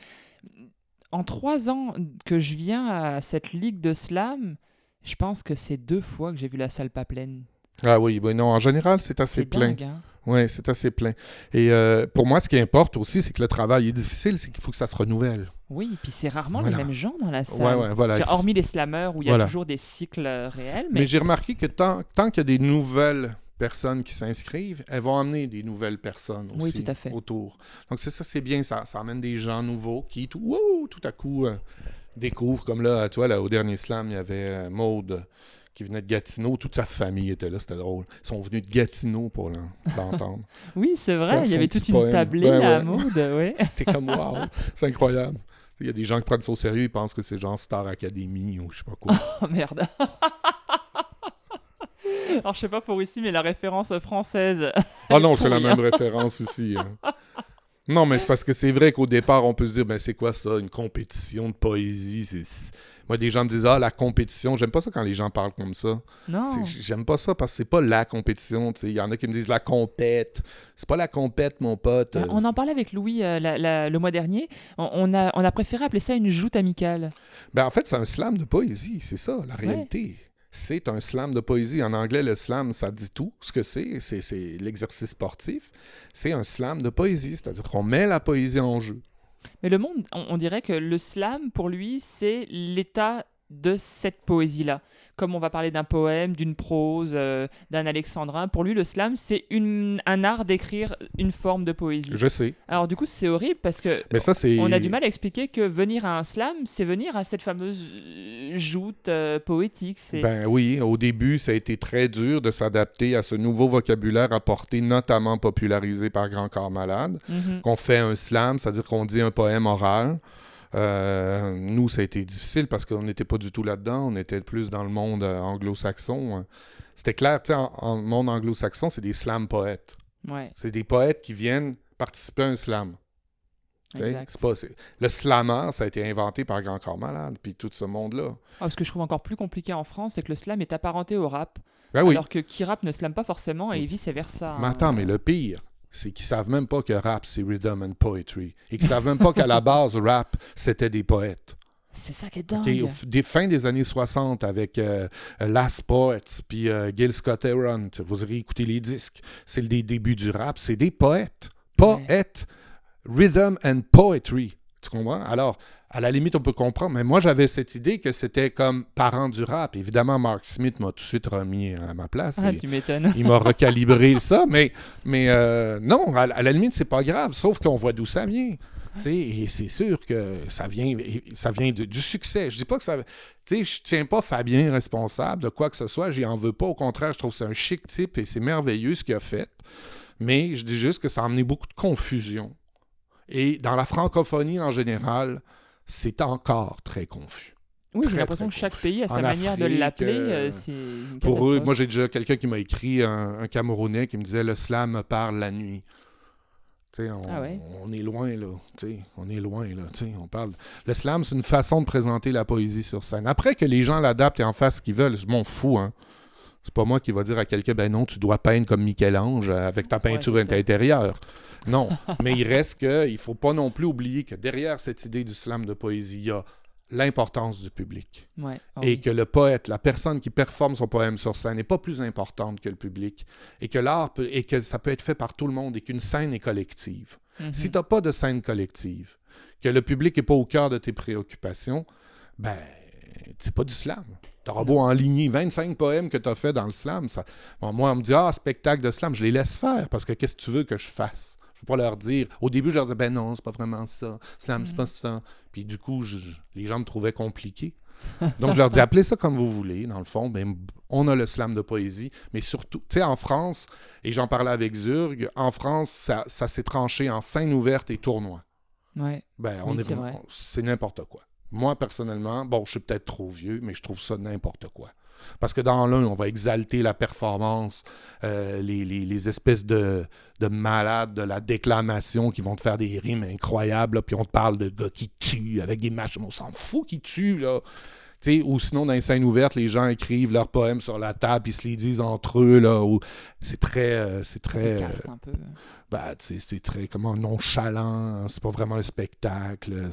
en trois ans que je viens à cette ligue de slam, je pense que c'est deux fois que j'ai vu la salle pas pleine. Ah oui, ben non, en général, c'est assez plein. dingue, hein. Oui, c'est assez plein. Et euh, pour moi, ce qui importe aussi, c'est que le travail est difficile, c'est qu'il faut que ça se renouvelle. Oui, puis c'est rarement Voilà. les mêmes gens dans la salle. Ouais, ouais, voilà. Hormis les slammers où il y a Voilà. toujours des cycles euh, réels, Mais, mais, j'ai remarqué que tant, tant qu'il y a des nouvelles personnes qui s'inscrivent, elles vont amener des nouvelles personnes Oui, aussi tout à fait. autour. Donc c'est ça, c'est bien, ça, ça amène des gens nouveaux qui tout, à coup euh, découvrent, comme là, tu vois, là, au dernier slam, il y avait euh, Maude qui venait de Gatineau, toute sa famille était là, c'était drôle. Ils sont venus de Gatineau pour l'en- l'entendre. oui, c'est vrai, Faire il y avait toute une poème. tablée Ben à ouais. mode, ouais. T'es comme, waouh, c'est incroyable. Il y a des gens qui prennent ça au sérieux, ils pensent que c'est genre Star Academy ou je sais pas quoi. Oh merde. Alors je sais pas pour ici, mais la référence française. Ah non, c'est la même référence ici. hein. Non, mais c'est parce que c'est vrai qu'au départ, on peut se dire, ben c'est quoi ça, une compétition de poésie? C'est... Moi, des gens me disent, ah, la compétition. J'aime pas ça quand les gens parlent comme ça. Non. C'est- J'aime pas ça parce que c'est pas la compétition. tu sais. Il y en a qui me disent la compète. C'est pas la compète, mon pote. On en parlait avec Louis euh, la- la- le mois dernier. On, on a, on a préféré appeler ça une joute amicale. Ben, en fait, c'est un slam de poésie, c'est ça, la réalité. C'est un slam de poésie. En anglais, le slam, ça dit tout ce que c'est. C'est, l'exercice sportif. C'est un slam de poésie, c'est-à-dire qu'on met la poésie en jeu. Mais le monde, on, on dirait que le slam, pour lui, c'est l'état de cette poésie-là. Comme on va parler d'un poème, d'une prose, euh, d'un alexandrin, pour lui, le slam, c'est une- un art d'écrire une forme de poésie. Je sais. Alors du coup, c'est horrible parce que Mais ça, c'est. on a du mal à expliquer que venir à un slam, c'est venir à cette fameuse euh, joute euh, poétique. Ben oui, au début, ça a été très dur de s'adapter à ce nouveau vocabulaire apporté, notamment popularisé par Grand Corps Malade. Mhm. Qu'on fait un slam, c'est-à-dire qu'on dit un poème oral. Euh, nous, ça a été difficile parce qu'on n'était pas du tout là-dedans. On était plus dans le monde euh, anglo-saxon. C'était clair, tu sais, en, en monde anglo-saxon, c'est des slam poètes. Ouais, C'est des poètes qui viennent participer à un slam. pas, Le slammer, ça a été inventé par Grand Corps Malade, puis tout ce monde-là. Ah, ce que je trouve encore plus compliqué en France, c'est que le slam est apparenté au rap, Ben oui. alors que qui rappe ne slam pas forcément et vice versa. Mais attends, mais le pire, c'est qu'ils savent même pas que rap, c'est rhythm and poetry. Et qu'ils savent même pas qu'à la base, rap, c'était des poètes. C'est ça qui est dingue. f- des fins des années 60 avec euh, Last Poets puis euh, Gil Scott Heron, vous aurez écouté les disques. C'est le des débuts du rap, c'est des poètes. Poètes. Rhythm and poetry. Tu comprends? Alors, à la limite, on peut comprendre, mais moi, j'avais cette idée que c'était comme parent du rap. Évidemment, Mark Smith m'a tout de suite remis à ma place. Ah, tu m'étonnes. il m'a recalibré ça, mais, mais euh, non, à, à la limite, c'est pas grave, sauf qu'on voit d'où ça vient. Tu sais, Et c'est sûr que ça vient, ça vient de- du succès. Je dis pas que ça. Tu sais, je tiens pas Fabien responsable de quoi que ce soit, j'y en veux pas. Au contraire, je trouve que c'est un chic type et c'est merveilleux ce qu'il a fait. Mais je dis juste que ça a amené beaucoup de confusion. Et dans la francophonie en général, c'est encore très confus. Oui, j'ai l'impression que chaque pays a sa En manière de l'appeler. euh, euh, Pour eux, moi j'ai déjà quelqu'un qui m'a écrit, un, un Camerounais, qui me disait le slam me parle la nuit. Tu sais, on, Ah ouais? on est loin là, tu sais, on est loin là, tu sais, on parle. Le slam, c'est une façon de présenter la poésie sur scène. Après que les gens l'adaptent et en fassent ce qu'ils veulent, je m'en fous, hein. C'est pas moi qui va dire à quelqu'un, ben non, tu dois peindre comme Michel-Ange euh, avec ta peinture intérieure. Non, mais il reste que, il faut pas non plus oublier que derrière cette idée du slam de poésie, il y a l'importance du public Ouais. Ah et oui. que le poète, la personne qui performe son poème sur scène n'est pas plus importante que le public et que l'art peut, et que ça peut être fait par tout le monde et qu'une scène est collective. Mhm. Si tu n'as pas de scène collective, que le public n'est pas au cœur de tes préoccupations, ben, c'est pas du slam. Tu auras beau enligner 25 poèmes que tu as fait dans le slam. Ça... Bon, moi, on me dit, ah, spectacle de slam, je les laisse faire parce que qu'est-ce que tu veux que je fasse? Je peux pas leur dire. Au début, je leur disais, ben non, c'est pas vraiment ça. Slam, c'est pas ça. Puis du coup, je- les gens me trouvaient compliqué. Donc, je leur dis, appelez ça comme vous voulez, dans le fond. Ben, on a le slam de poésie, mais surtout, tu sais, en France, et j'en parlais avec Zurg, en France, ça, ça s'est tranché en scène ouverte et tournoi. Ouais. Ben, on Oui, est c'est n'importe quoi. Moi, personnellement, bon, je suis peut-être trop vieux, mais je trouve ça n'importe quoi. Parce que dans l'un, on va exalter la performance, euh, les, les- les espèces de, de malades de la déclamation qui vont te faire des rimes incroyables, là, puis on te parle de gars qui tuent avec des machins. On s'en fout qui tuent, là. Ou sinon, dans les scènes ouvertes, les gens écrivent leurs poèmes sur la table, puis se les disent entre eux, là. ou- C'est très... euh, c'est très... Euh, un peu. sais, c'est très comment nonchalant, c'est pas vraiment un spectacle.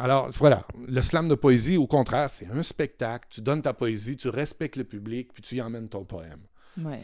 Alors, voilà, le slam de poésie, au contraire, c'est un spectacle. Tu donnes ta poésie, tu respectes le public, puis tu y emmènes ton poème. Ouais.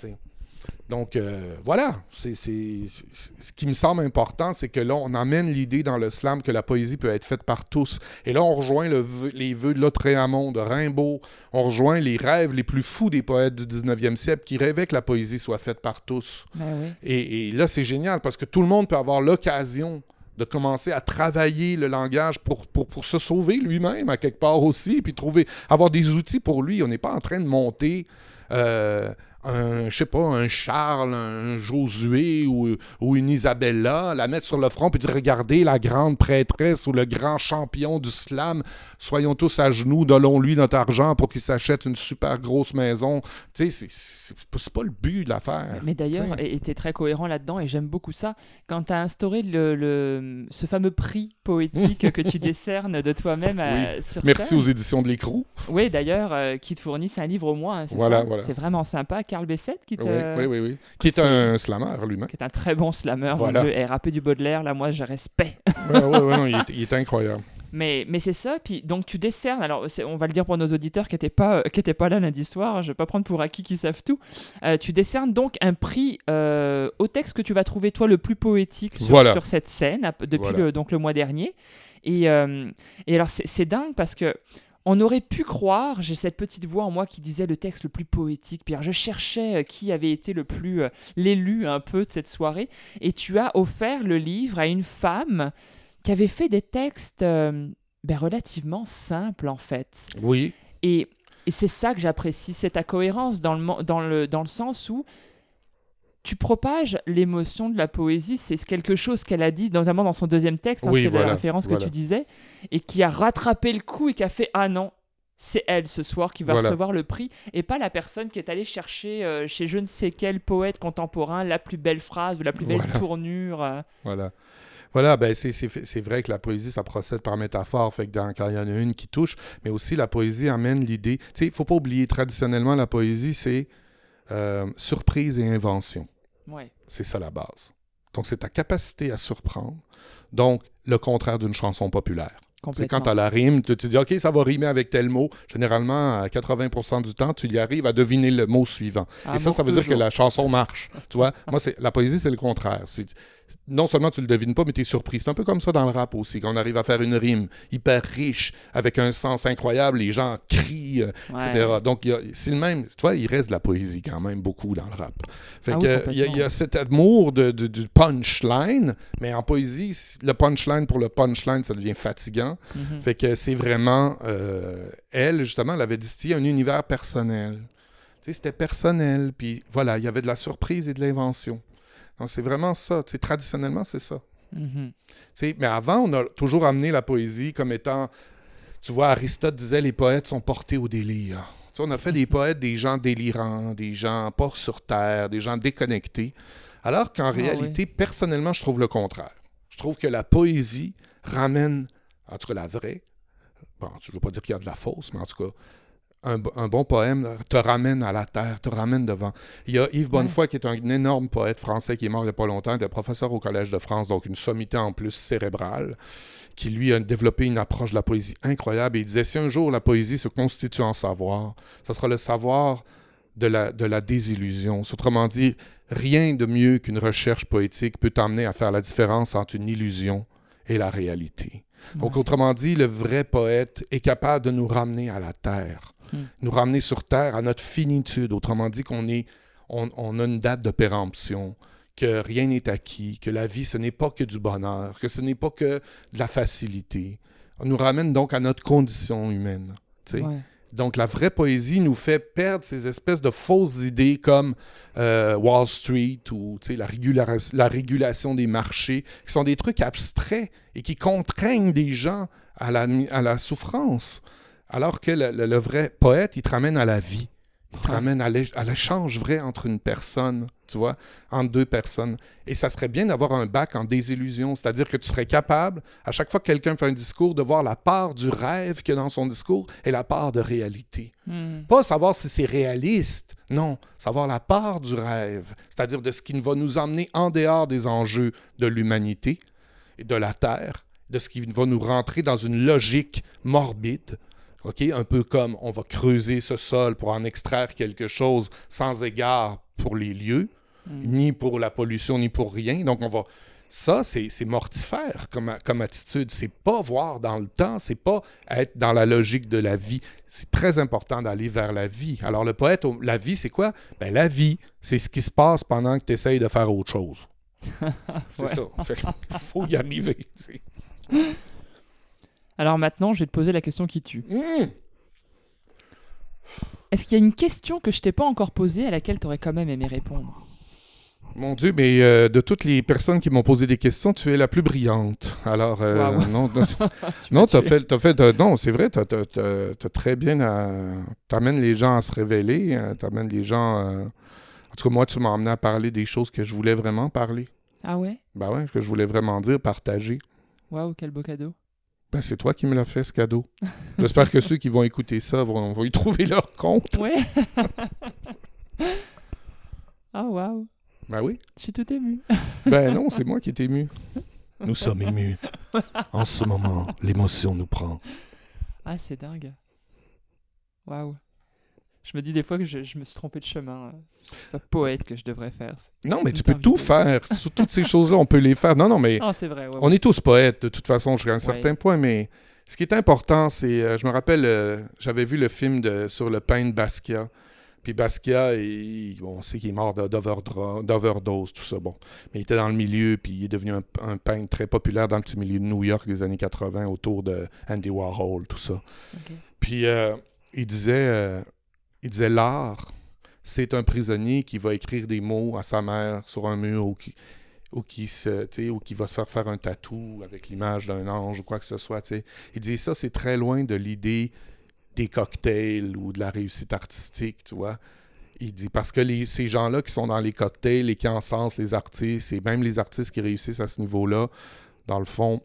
Donc, euh, voilà, c'est, ce qui me semble important, c'est que là, on emmène l'idée dans le slam que la poésie peut être faite par tous. Et là, on rejoint le les vœux de Lautréamont, de Rimbaud, on rejoint les rêves les plus fous des poètes du 19e siècle qui rêvaient que la poésie soit faite par tous. Ben oui. Et, et là, c'est génial parce que tout le monde peut avoir l'occasion de commencer à travailler le langage pour, pour, se sauver lui-même à quelque part aussi, puis trouver, avoir des outils pour lui. On n'est pas en train de monter euh, un, je sais pas, un Charles, un Josué ou, ou une Isabella, la mettre sur le front puis dire regardez la grande prêtresse ou le grand champion du slam, soyons tous à genoux, donnons-lui notre argent pour qu'il s'achète une super grosse maison. Tu sais, c'est- c'est c'est pas le but de l'affaire. Mais d'ailleurs, tu es très cohérent là-dedans, et j'aime beaucoup ça, quand tu as instauré le, le- ce fameux prix poétique que tu décernes de toi-même sur Merci scène. aux éditions de l'écrou. Oui, d'ailleurs, euh, qui te fournissent un livre au moins, hein, c'est Voilà, ça? voilà. C'est vraiment sympa. Carl Bessette, qui, te- Oui, oui, oui, oui. Qui est c'est- un slammer lui-même. qui est un très bon slammer, Voilà. mon Dieu, et rapper du Baudelaire, là, moi, je respecte. Oui, oui, non, il, est, il est incroyable. Mais, mais c'est ça, puis donc tu décernes, alors on va le dire pour nos auditeurs qui n'étaient pas, euh, qui étaient pas là lundi soir, je vais pas prendre pour acquis qu'ils savent tout, Euh, tu décernes donc un prix euh, au texte que tu vas trouver toi le plus poétique sur, Voilà. sur cette scène depuis Voilà. le, donc, le mois dernier. Et, euh, et alors c'est dingue parce que on aurait pu croire, j'ai cette petite voix en moi qui disait le texte le plus poétique, alors je cherchais euh, qui avait été le plus euh, l'élu un peu de cette soirée, et tu as offert le livre à une femme qui avait fait des textes euh, ben, relativement simples en fait. Oui, Et, et c'est ça que j'apprécie, c'est ta cohérence dans le, dans, le, dans le sens où tu propages l'émotion de la poésie. C'est quelque chose qu'elle a dit, notamment dans son deuxième texte, hein, Oui, c'est voilà, la référence voilà. que tu disais, et qui a rattrapé le coup et qui a fait Ah non, c'est elle ce soir qui va Voilà. recevoir le prix, et pas la personne qui est allée chercher euh, chez je ne sais quel poète contemporain la plus belle phrase ou la plus belle Voilà. tournure. euh. voilà. Voilà, ben c'est, vrai que la poésie, ça procède par métaphore, fait que dans, quand il y en a une qui touche, mais aussi la poésie amène l'idée. Tu sais, il ne faut pas oublier, traditionnellement, la poésie, c'est euh, surprise et invention. Ouais. C'est ça la base. Donc, c'est ta capacité à surprendre. Donc, le contraire d'une chanson populaire. Complètement. quand tu as la rime, tu te dis, OK, ça va rimer avec tel mot. Généralement, à 80% du temps, tu y arrives à deviner le mot suivant. Un Et ça, ça veut dire que la chanson marche. tu vois, moi, c'est la poésie, c'est le contraire. Non seulement tu le devines pas, mais tu es surpris. C'est un peu comme ça dans le rap aussi. Quand on arrive à faire une rime hyper riche, avec un sens incroyable, les gens crient, euh, Ouais. etc. Donc, c'est le même. Tu vois, il reste de la poésie quand même beaucoup dans le rap. Fait Ah que, oui, euh, il y, a- y cet amour de, de- du punchline, mais en poésie, le punchline pour le punchline, ça devient fatigant. Mhm. Fait que c'est vraiment. euh, elle, justement, elle avait distillé un univers personnel. C'était personnel. Puis voilà, il y avait de la surprise et de l'invention. Donc c'est vraiment ça. Traditionnellement, c'est ça. Mhm. Sais, mais avant, on a toujours amené la poésie comme étant. Tu vois, Aristote disait les poètes sont portés au délire. On a fait des poètes des gens délirants, des gens pas sur terre, des gens déconnectés. Alors qu'en réalité, personnellement, je trouve le contraire. Je trouve que la poésie ramène, en tout cas la vraie, bon, je ne veux pas dire qu'il y a de la fausse, mais en tout cas, un, un, bon poème te ramène à la terre, te ramène devant. Il y a Yves Bonnefoy, qui est un énorme poète français qui est mort il n'y a pas longtemps, était professeur au Collège de France, donc une sommité en plus cérébrale, qui lui a développé une approche de la poésie incroyable. Et il disait, si un jour la poésie se constitue en savoir, ce sera le savoir de la, de la désillusion. Autrement dit, rien de mieux qu'une recherche poétique peut t'amener à faire la différence entre une illusion et la réalité. Donc, autrement dit, le vrai poète est capable de nous ramener à la terre, hmm. nous ramener sur terre, à notre finitude. Autrement dit, qu'on est, on, on, a une date de péremption, que rien n'est acquis, que la vie, ce n'est pas que du bonheur, que ce n'est pas que de la facilité. On nous ramène donc à notre condition humaine. Tu sais. Donc, la vraie poésie nous fait perdre ces espèces de fausses idées comme euh, Wall Street ou la, la régulation des marchés, qui sont des trucs abstraits et qui contraignent des gens à la, à la souffrance. Alors que le, le, vrai poète, il te ramène à la vie. Il te ramène à l'échange vrai entre une personne, tu vois, entre deux personnes. Et ça serait bien d'avoir un bac en désillusion, c'est-à-dire que tu serais capable, à chaque fois que quelqu'un fait un discours, de voir la part du rêve qu'il y a dans son discours et la part de réalité. Hmm. Pas savoir si c'est réaliste, non, savoir la part du rêve, c'est-à-dire de ce qui va nous emmener en dehors des enjeux de l'humanité et de la Terre, de ce qui va nous rentrer dans une logique morbide un peu comme on va creuser ce sol pour en extraire quelque chose sans égard pour les lieux, hmm. ni pour la pollution, ni pour rien. Donc, on va. Ça, c'est mortifère comme, comme attitude. C'est pas voir dans le temps, c'est pas être dans la logique de la vie. C'est très important d'aller vers la vie. Alors, le poète, la vie, c'est quoi? Ben, la vie, c'est ce qui se passe pendant que tu essayes de faire autre chose. c'est ça. Il faut y arriver. Alors maintenant, je vais te poser la question qui tue. Mmh. Est-ce qu'il y a une question que je t'ai pas encore posée à laquelle tu aurais quand même aimé répondre? Mon Dieu, mais euh, de toutes les personnes qui m'ont posé des questions, tu es la plus brillante. Alors, euh, non, non, tu as fait, as fait non, c'est vrai, tu as, très bien, tu amènes les gens à se révéler, hein, tu amènes les gens, en tout cas, moi, tu m'as amené à parler des choses que je voulais vraiment parler. Ah ouais? Ben ouais, que je voulais vraiment dire, partager. Waouh, quel beau cadeau. Ben, c'est toi qui me l'as fait, ce cadeau. J'espère que ceux qui vont écouter ça vont, y trouver leur compte. Ouais. oh, wow. Ben oui. Je suis tout ému. ben non, c'est moi qui est ému. Nous sommes émus. En ce moment, l'émotion nous prend. Ah, c'est dingue. Waouh. Je me dis des fois que je, me suis trompé de chemin. C'est pas poète que je devrais faire. Non, mais tu peux tout faire. toutes ces choses-là, on peut les faire. Non, non, mais ah, vrai, on est tous poètes de toute façon jusqu'à un certain point. Mais ce qui est important, c'est, euh, je me rappelle, euh, j'avais vu le film de, sur le pain de Basquiat. Puis Basquiat, on sait qu'il est mort d'overdose, tout ça. Bon. Mais il était dans le milieu, puis il est devenu un, peintre très populaire dans le petit milieu de New York des années 80, autour de Andy Warhol, tout ça. Puis euh, il disait il disait l'art, c'est un prisonnier qui va écrire des mots à sa mère sur un mur ou qui, ou qui, se, ou qui va se faire faire un tatou avec l'image d'un ange ou quoi que ce soit. Il dit ça, c'est très loin de l'idée des cocktails ou de la réussite artistique, tu vois. Il dit parce que les, ces gens-là qui sont dans les cocktails et qui encensent les artistes, et même les artistes qui réussissent à ce niveau-là, dans le fond,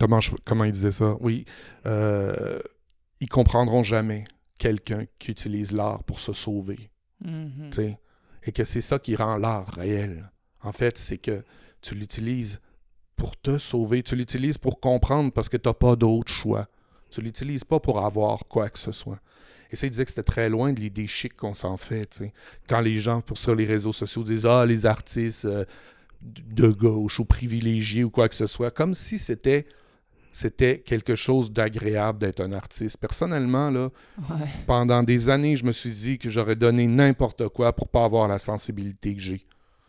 comment, comment il disait ça? Oui, euh, ils comprendront jamais quelqu'un qui utilise l'art pour se sauver. Mm-hmm. Et que c'est ça qui rend l'art réel. En fait, c'est que tu l'utilises pour te sauver, tu l'utilises pour comprendre parce que tu n'as pas d'autre choix. Tu l'utilises pas pour avoir quoi que ce soit. Et ça, il disait que c'était très loin de l'idée chic qu'on s'en fait. Quand les gens sur les réseaux sociaux disent Ah, les artistes euh, de gauche ou privilégiés ou quoi que ce soit, comme si c'était c'était quelque chose d'agréable d'être un artiste. Personnellement, là, pendant des années, je me suis dit que j'aurais donné n'importe quoi pour pas avoir la sensibilité que j'ai.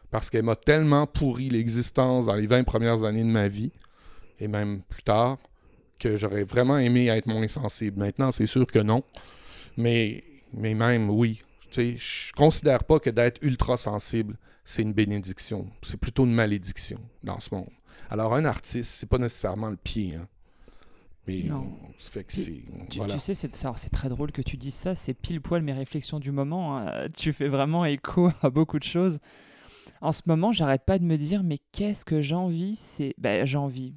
Parce qu'elle m'a tellement pourri l'existence dans les 20 premières années de ma vie, et même plus tard, que j'aurais vraiment aimé être moins sensible. Maintenant, c'est sûr que non. Mais, mais même, oui. Je considère pas que d'être ultra sensible, c'est une bénédiction. C'est plutôt une malédiction dans ce monde. Alors, un artiste, c'est pas nécessairement le pied. Hein Mais Non. ça fait que c'est. Tu, voilà. tu sais, c'est c'est très drôle que tu dises ça, c'est pile poil mes réflexions du moment. hein. Tu fais vraiment écho à beaucoup de choses. En ce moment, j'arrête pas de me dire, mais qu'est-ce que j'envie C'est. Ben, j'envie.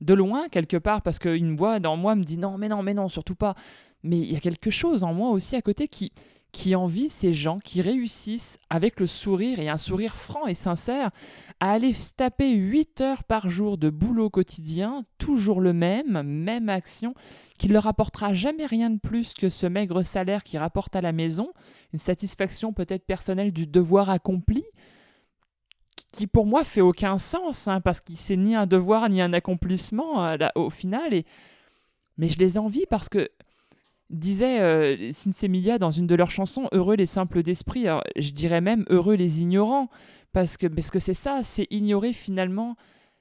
De loin, quelque part, parce qu'une voix dans moi me dit non, mais non, mais non, surtout pas. Mais il y a quelque chose en moi aussi à côté qui, qui envie ces gens qui réussissent avec le sourire et un sourire franc et sincère à aller se taper 8 heures par jour de boulot quotidien, toujours le même, même action, qui leur apportera jamais rien de plus que ce maigre salaire qui rapporte à la maison, une satisfaction peut-être personnelle du devoir accompli, qui pour moi fait aucun sens, hein, parce que c'est ni un devoir ni un accomplissement euh, au final. Et... Mais je les envie parce que disait euh, Sinsemilia dans une de leurs chansons Heureux les simples d'esprit. Je dirais même Heureux les ignorants, parce que parce que c'est ça, c'est ignorer finalement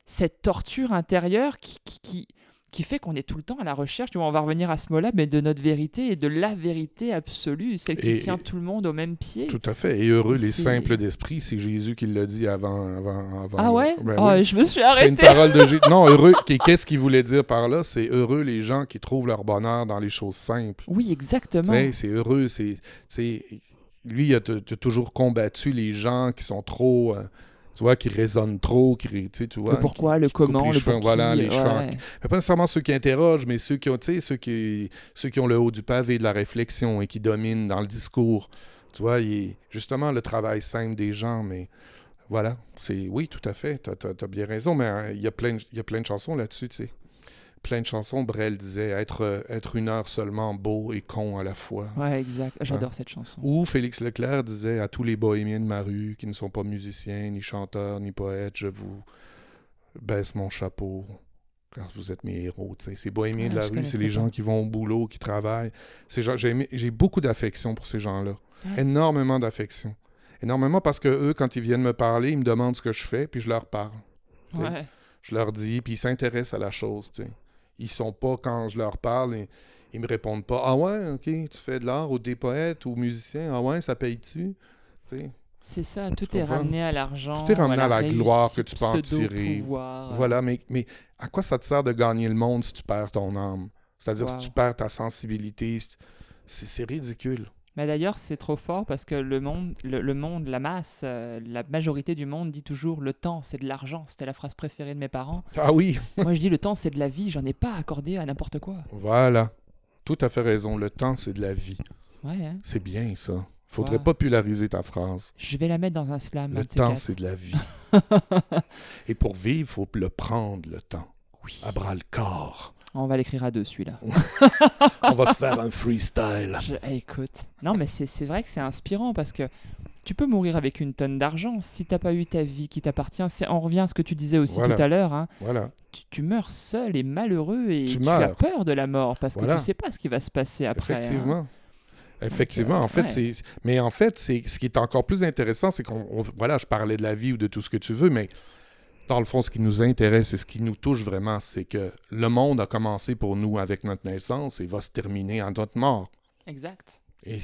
cette torture intérieure qui, qui, qui fait qu'on est tout le temps à la recherche, tu vois, on va revenir à ce mot-là, mais de notre vérité et de la vérité absolue, celle qui Et- tient tout le monde au même pied. Tout à fait. Et heureux les simples d'esprit, c'est Jésus qui l'a dit avant. avant, avant Ah ouais, Ben Oh, oui. Je me suis C'est une parole de Jésus. Non, heureux. qu'est- Qu'est-ce qu'il voulait dire par là? C'est heureux les gens qui trouvent leur bonheur dans les choses simples. Oui, exactement. C'est heureux. C'est, c'est- lui, il a, toujours combattu les gens qui sont trop. euh, tu vois, qui raisonnent trop, qui, tu sais, tu vois, le pourquoi, qui- le qui comment, les le cheveux, pour qui, voilà, les ouais, cheveux. Mais pas nécessairement ceux qui interrogent, mais ceux qui ont, tu sais, ceux qui, ceux qui ont le haut du pavé de la réflexion et qui dominent dans le discours. Tu vois, il est- justement, le travail simple des gens, mais voilà, c'est oui, tout à fait, t'as as, bien raison, mais il y, a plein de- il y a plein de chansons là-dessus, tu sais. Plein de chansons, Brel disait être, euh, être une heure seulement beau et con à la fois. Ouais, exact. J'adore cette chanson. Ou Félix Leclerc disait à tous les bohémiens de ma rue qui ne sont pas musiciens, ni chanteurs, ni poètes, je vous baisse mon chapeau car vous êtes mes héros. tu sais. Ces bohémiens de la rue, c'est les gens qui vont au boulot, qui travaillent. J'ai beaucoup d'affection pour ces gens-là. Ouais. Énormément d'affection. Énormément parce que eux, quand ils viennent me parler, ils me demandent ce que je fais, puis je leur parle. Ouais. Je leur dis, puis ils s'intéressent à la chose. tu sais. Ils sont pas, quand je leur parle, ils, ils me répondent pas Ah ouais, ok, tu fais de l'art ou des poètes ou musiciens, ah ouais, ça paye-tu? C'est ça, tout Tu est comprends? ramené à l'argent. Tout est ramené à la gloire que tu peux en tirer. pseudo-pouvoir. Voilà, mais, mais à quoi ça te sert de gagner le monde si tu perds ton âme? C'est-à-dire Wow. si tu perds ta sensibilité, si- c'est c'est ridicule. Mais d'ailleurs, c'est trop fort parce que le monde, le, le monde, la masse, euh, la majorité du monde dit toujours le temps, c'est de l'argent. C'était la phrase préférée de mes parents. Ah oui, Moi, je dis le temps, c'est de la vie. J'en ai pas accordé à n'importe quoi. voilà. Tout à fait raison. Le temps, c'est de la vie. Ouais, hein. C'est bien ça. Faudrait Wow. populariser ta phrase. Je vais la mettre dans un slam. Le temps, c'est de la vie. Et pour vivre, il faut le prendre, le temps. Oui. À bras le corps. On va l'écrire à deux, celui-là. On va se faire un freestyle. Je- eh, écoute. Non, mais c'est vrai que c'est inspirant parce que tu peux mourir avec une tonne d'argent si t'as pas eu ta vie qui t'appartient. C'est- On revient à ce que tu disais aussi Voilà. tout à l'heure. hein. Voilà. Tu, tu meurs seul et malheureux et Tu tu, as peur de la mort parce que tu sais pas ce qui va se passer après. hein. Effectivement. Effectivement, euh, en fait, ouais. c'est. Mais en fait, c'est ce qui est encore plus intéressant, c'est qu'on. on- Voilà, je parlais de la vie ou de tout ce que tu veux, mais dans le fond, ce qui nous intéresse et ce qui nous touche vraiment, c'est que le monde a commencé pour nous avec notre naissance et va se terminer en notre mort. Exact. Et,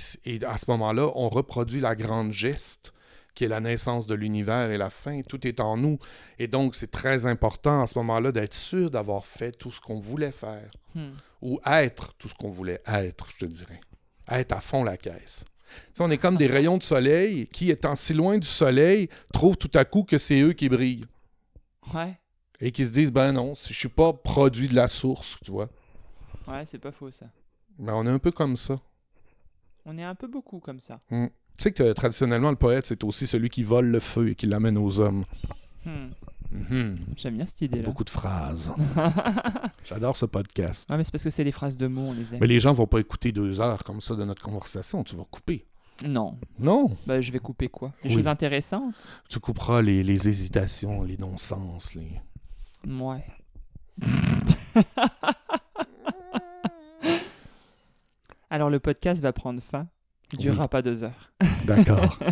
à ce moment-là, on reproduit la grande geste qui est la naissance de l'univers et la fin. Tout est en nous. Et donc, c'est très important à ce moment-là d'être sûr d'avoir fait tout ce qu'on voulait faire Hmm. ou être tout ce qu'on voulait être, je te dirais. Être à fond la caisse. On est comme des rayons de soleil qui, étant si loin du soleil, trouvent tout à coup que c'est eux qui brillent. Ouais. Et qui se disent, ben non, je suis pas produit de la source, tu vois. Ouais, c'est pas faux ça. Mais on est un peu comme ça. On est un peu beaucoup comme ça. Tu sais que euh, traditionnellement, le poète, c'est aussi celui qui vole le feu et qui l'amène aux hommes. Hmm. Mhm. J'aime bien cette idée-là. Beaucoup de phrases. J'adore ce podcast. Ouais, mais c'est parce que c'est des phrases de mots, on les aime. Mais les gens vont pas écouter deux heures comme ça de notre conversation. Tu vas couper. Non. Non? Bah, je vais couper quoi? Les Oui. choses intéressantes? Tu couperas les, les hésitations, les non-sens. Les... Ouais. Alors, le podcast va prendre fin. Il Oui. durera pas deux heures. D'accord.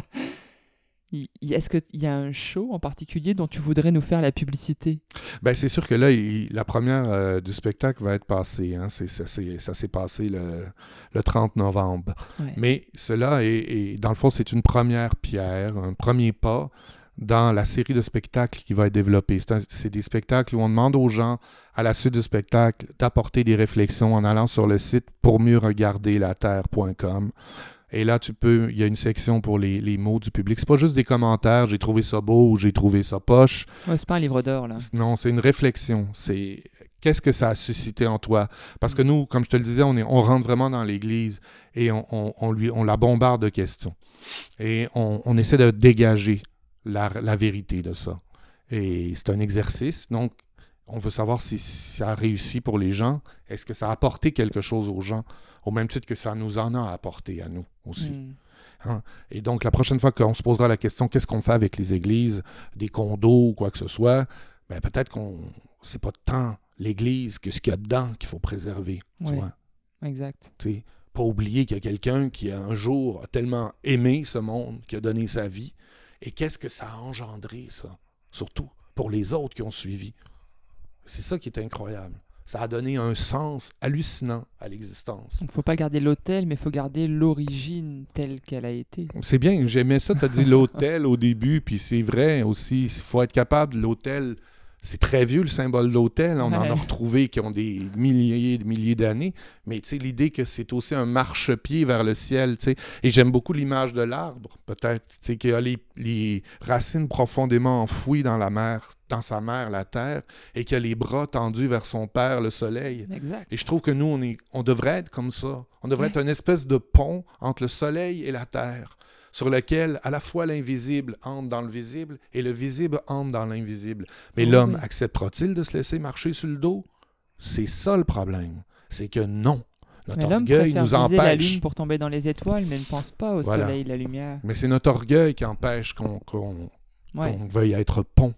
Est-ce qu'il y a un show en particulier dont tu voudrais nous faire la publicité? Ben, c'est sûr que là, il- la première euh, du spectacle va être passée. Hein. C'est- ça s'est ça s'est passé le, le 30 novembre. Ouais. Mais cela est, est- dans le fond, c'est une première pierre, un premier pas dans la série de spectacles qui va être développée. C'est un- C'est des spectacles où on demande aux gens, à la suite du spectacle, d'apporter des réflexions en allant sur le site pour mieux regarder la terre.com. Et là, tu peux, il y a une section pour les, les mots du public. C'est pas juste des commentaires, j'ai trouvé ça beau ou j'ai trouvé ça poche. Ouais, c'est pas un livre d'or, là. Non, c'est une réflexion. C'est qu'est-ce que ça a suscité en toi? Parce que nous, comme je te le disais, on, est, on rentre vraiment dans l'Église et on, on- on lui, on la bombarde de questions. Et on, on essaie de dégager la, la vérité de ça. Et c'est un exercice. Donc, on veut savoir si ça a réussi pour les gens. Est-ce que ça a apporté quelque chose aux gens, au même titre que ça nous en a apporté à nous aussi? Hmm. Et donc, la prochaine fois qu'on se posera la question qu'est-ce qu'on fait avec les églises, des condos ou quoi que ce soit, ben peut-être qu'on c'est pas tant l'église que ce qu'il y a dedans qu'il faut préserver. tu Ouais. vois? Exact. Tu sais, pas oublier qu'il y a quelqu'un qui un jour a tellement aimé ce monde, qui a donné sa vie. Et qu'est-ce que ça a engendré, ça? Surtout pour les autres qui ont suivi? C'est ça qui est incroyable. Ça a donné un sens hallucinant à l'existence. Il faut pas garder l'hôtel, mais il faut garder l'origine telle qu'elle a été. C'est bien, j'aimais ça, tu as dit l'hôtel au début, puis c'est vrai aussi, il faut être capable, l'hôtel, c'est très vieux le symbole de l'hôtel, on en a retrouvé qui ont des milliers et des milliers d'années, mais l'idée que c'est aussi un marchepied vers le ciel, et j'aime beaucoup l'image de l'arbre, peut-être, qui a les, les racines profondément enfouies dans la mer, dans sa mère, la terre, et qui a les bras tendus vers son père, le soleil. Exact. Et je trouve que nous, on, est, on devrait être comme ça. On devrait Ouais. être une espèce de pont entre le soleil et la terre, sur lequel à la fois l'invisible entre dans le visible et le visible entre dans l'invisible. Mais Oui, l'homme acceptera-t-il de se laisser marcher sur le dos? C'est ça le problème. C'est que non. Notre Mais l'homme orgueil nous viser la empêche. lune pour tomber dans les étoiles, mais ne pense pas au Voilà. soleil, la lumière. Mais c'est notre orgueil qui empêche qu'on Ouais. veuille être pont.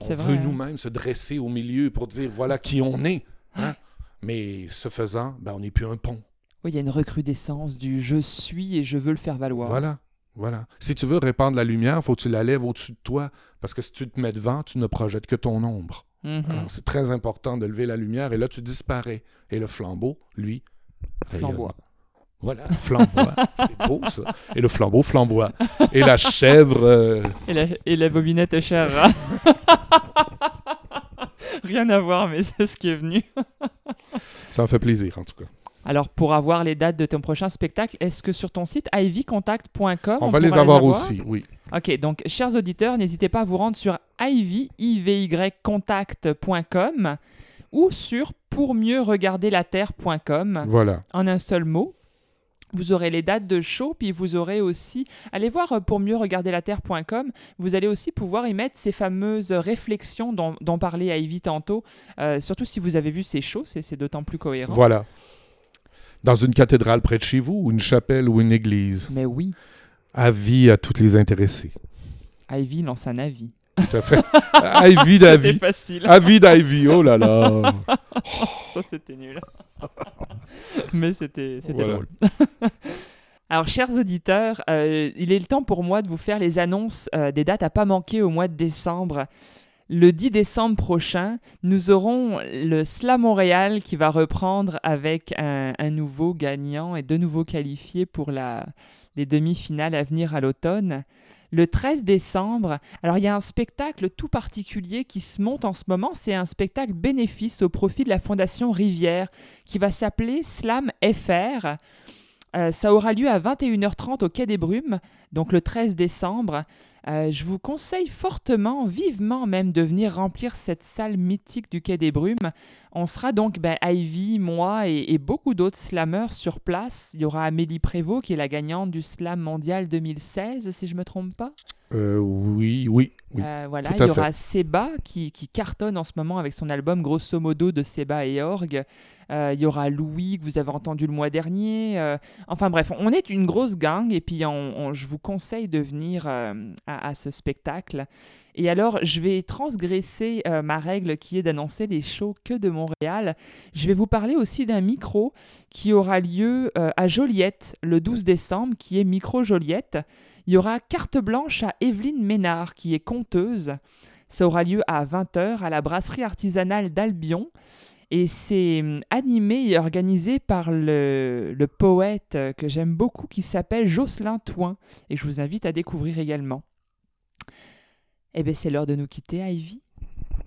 On C'est veut hein. nous-mêmes se dresser au milieu pour dire voilà qui on est. hein. Mais ce faisant, ben, on n'est plus un pont. Oui, il y a une recrudescence du je suis et je veux le faire valoir. Voilà. Voilà. Si tu veux répandre la lumière, faut que tu la lèves au-dessus de toi. Parce que si tu te mets devant, tu ne projettes que ton ombre. Mhm. Alors, c'est très important de lever la lumière et là, tu disparais. Et le flambeau, lui. Flamboie. Voilà, flamboie. c'est beau, ça. Et le flambeau flamboie. Et la chèvre. euh, Et la, et la bobinette chère rat. Rien à voir, mais c'est ce qui est venu. ça me fait plaisir, en tout cas. Alors, pour avoir les dates de ton prochain spectacle, est-ce que sur ton site ivycontact.com, On, va les pourra avoir aussi, oui. Ok, donc, chers auditeurs, n'hésitez pas à vous rendre sur ivy, ivycontact.com ou sur pour mieux regarder la terre.com Voilà. en un seul mot. Vous aurez les dates de show, puis vous aurez aussi, allez voir euh, pour mieux regarder la terre.com, vous allez aussi pouvoir y mettre ces fameuses réflexions dont, dont parlait Ivy tantôt, Euh, surtout si vous avez vu ces shows, c'est d'autant plus cohérent. Voilà. Dans une cathédrale près de chez vous, ou une chapelle ou une église? Mais oui, Avis à toutes les intéressés. Ivy lance un avis. Tout à fait. Avis C'est d'avis. facile, Avis d'Ivy, oh là là. ça c'était nul. Mais c'était c'était Voilà. drôle. Alors, chers auditeurs, euh, il est le temps pour moi de vous faire les annonces euh, des dates à pas manquer au mois de décembre. Le 10 décembre prochain, nous aurons le Slam Montréal qui va reprendre avec un, nouveau gagnant et deux nouveaux qualifiés pour les demi-finales à venir à l'automne. Le 13 décembre, alors il y a un spectacle tout particulier qui se monte en ce moment, c'est un spectacle bénéfice au profit de la Fondation Rivière qui va s'appeler Slam FR. Euh, ça aura lieu à 21h30 au Quai des Brumes, donc le 13 décembre. Euh, je vous conseille fortement, vivement même, de venir remplir cette salle mythique du Quai des Brumes. On sera donc ben, Ivy, moi et, et beaucoup d'autres slammers sur place. Il y aura Amélie Prévost, qui est la gagnante du Slam mondial 2016, si je ne me trompe pas. Euh, oui, oui, oui. Euh, voilà, il y aura Seba qui, qui cartonne en ce moment avec son album Grosso modo de Seba et Org. Euh, il y aura Louis que vous avez entendu le mois dernier. Enfin bref, on est une grosse gang et puis on- on- je vous conseille de venir à, à ce spectacle. Et alors, je vais transgresser ma règle qui est d'annoncer les shows que de Montréal. Je vais vous parler aussi d'un micro qui aura lieu à Joliette le 12 décembre, qui est Micro Joliette. Il y aura carte blanche à Evelyne Ménard, qui est conteuse. Ça aura lieu à 20h à la brasserie artisanale d'Albion. Et c'est hum, animé et organisé par le, le poète que j'aime beaucoup qui s'appelle Jocelyn Toin. Et je vous invite à découvrir également. Eh bien, c'est l'heure de nous quitter, Ivy.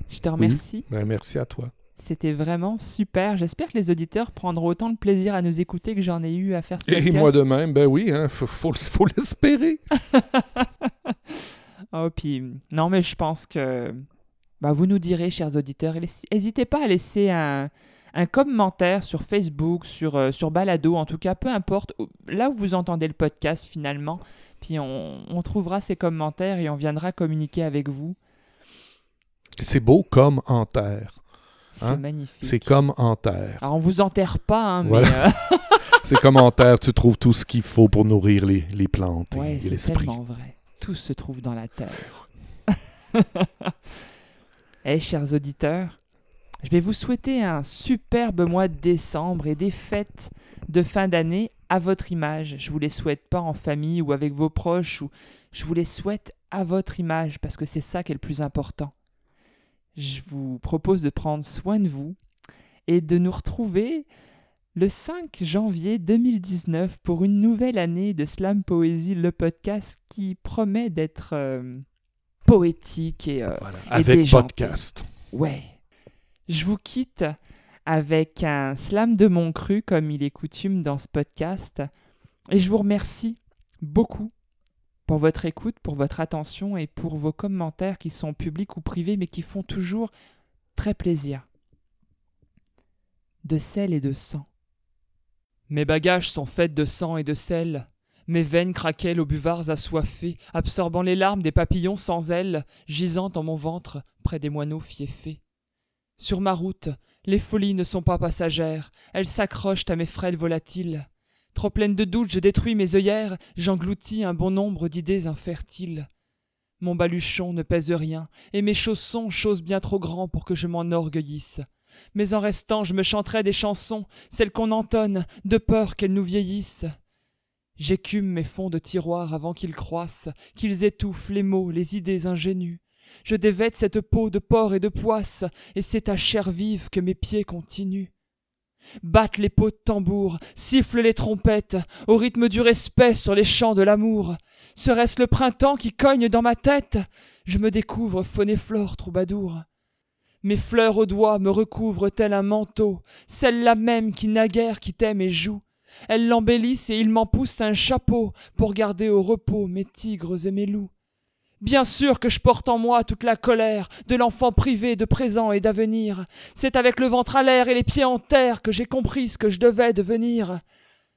Je te remercie. Ben, merci à toi. C'était vraiment super. J'espère que les auditeurs prendront autant de plaisir à nous écouter que j'en ai eu à faire ce podcast. Et moi de même, ben oui, hein, faut, faut, faut l'espérer. oh, puis, non, mais je pense que bah, vous nous direz, chers auditeurs, n'hésitez pas à laisser un, un commentaire sur Facebook, sur, euh, sur Balado, en tout cas, peu importe, là où vous entendez le podcast finalement, puis on, on trouvera ces commentaires et on viendra communiquer avec vous. C'est beau comme en terre. C'est Hein? magnifique. C'est comme en terre. Alors on vous enterre pas, hein, mais euh, C'est comme en terre, tu trouves tout ce qu'il faut pour nourrir les, les plantes et- ouais, et c'est l'esprit. tellement vrai. Tout se trouve dans la terre. Eh, chers auditeurs, je vais vous souhaiter un superbe mois de décembre et des fêtes de fin d'année à votre image. Je vous les souhaite pas en famille ou avec vos proches, ou je vous les souhaite à votre image parce que c'est ça qui est le plus important. Je vous propose de prendre soin de vous et de nous retrouver le 5 janvier 2019 pour une nouvelle année de Slam Poésie, le podcast qui promet d'être euh, poétique et euh, Voilà. Et Avec déjanté. podcast. Ouais. Je vous quitte avec un slam de mon cru, comme il est coutume dans ce podcast. Et je vous remercie beaucoup pour votre écoute, pour votre attention et pour vos commentaires qui sont publics ou privés, mais qui font toujours très plaisir. De sel et de sang. Mes bagages sont faits de sang et de sel. Mes veines craquellent aux buvards assoiffés, absorbant les larmes des papillons sans ailes, gisant en mon ventre près des moineaux fieffés. Sur ma route, les folies ne sont pas passagères, elles s'accrochent à mes frêles volatiles. Trop pleine de doutes, je détruis mes œillères, j'engloutis un bon nombre d'idées infertiles. Mon baluchon ne pèse rien, et mes chaussons, chose bien trop grand pour que je m'enorgueillisse. Mais en restant, je me chanterai des chansons, celles qu'on entonne, de peur qu'elles nous vieillissent. J'écume mes fonds de tiroir avant qu'ils croissent, qu'ils étouffent les mots, les idées ingénues. Je dévête cette peau de porc et de poisse, et c'est à chair vive que mes pieds continuent. Battent les pots de tambour, sifflent les trompettes, au rythme du respect sur les champs de l'amour. Serait-ce le printemps qui cogne dans ma tête? Je me découvre faune et flore troubadour. Mes fleurs aux doigts me recouvrent tel un manteau, celle-là même qui naguère quittait mes joues. Elles l'embellissent et il m'en pousse un chapeau pour garder au repos mes tigres et mes loups. Bien sûr que je porte en moi toute la colère de l'enfant privé de présent et d'avenir. C'est avec le ventre à l'air et les pieds en terre que j'ai compris ce que je devais devenir.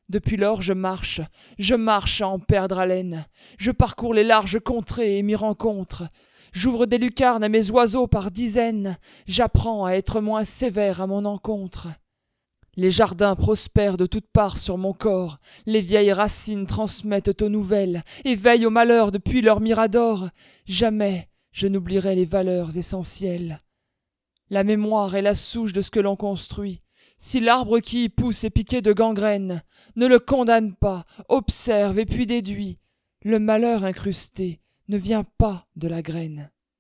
Depuis lors je marche, je marche à en perdre haleine. Je parcours les larges contrées et m'y rencontre. J'ouvre des lucarnes à mes oiseaux par dizaines. J'apprends à être moins sévère à mon encontre. Les jardins prospèrent de toutes parts sur mon corps, les vieilles racines transmettent aux nouvelles, et veillent au malheur depuis leur mirador. Jamais je n'oublierai les valeurs essentielles. La mémoire est la souche de ce que l'on construit. Si l'arbre qui y pousse est piqué de gangrène, ne le condamne pas, observe et puis déduis. Le malheur incrusté ne vient pas de la graine.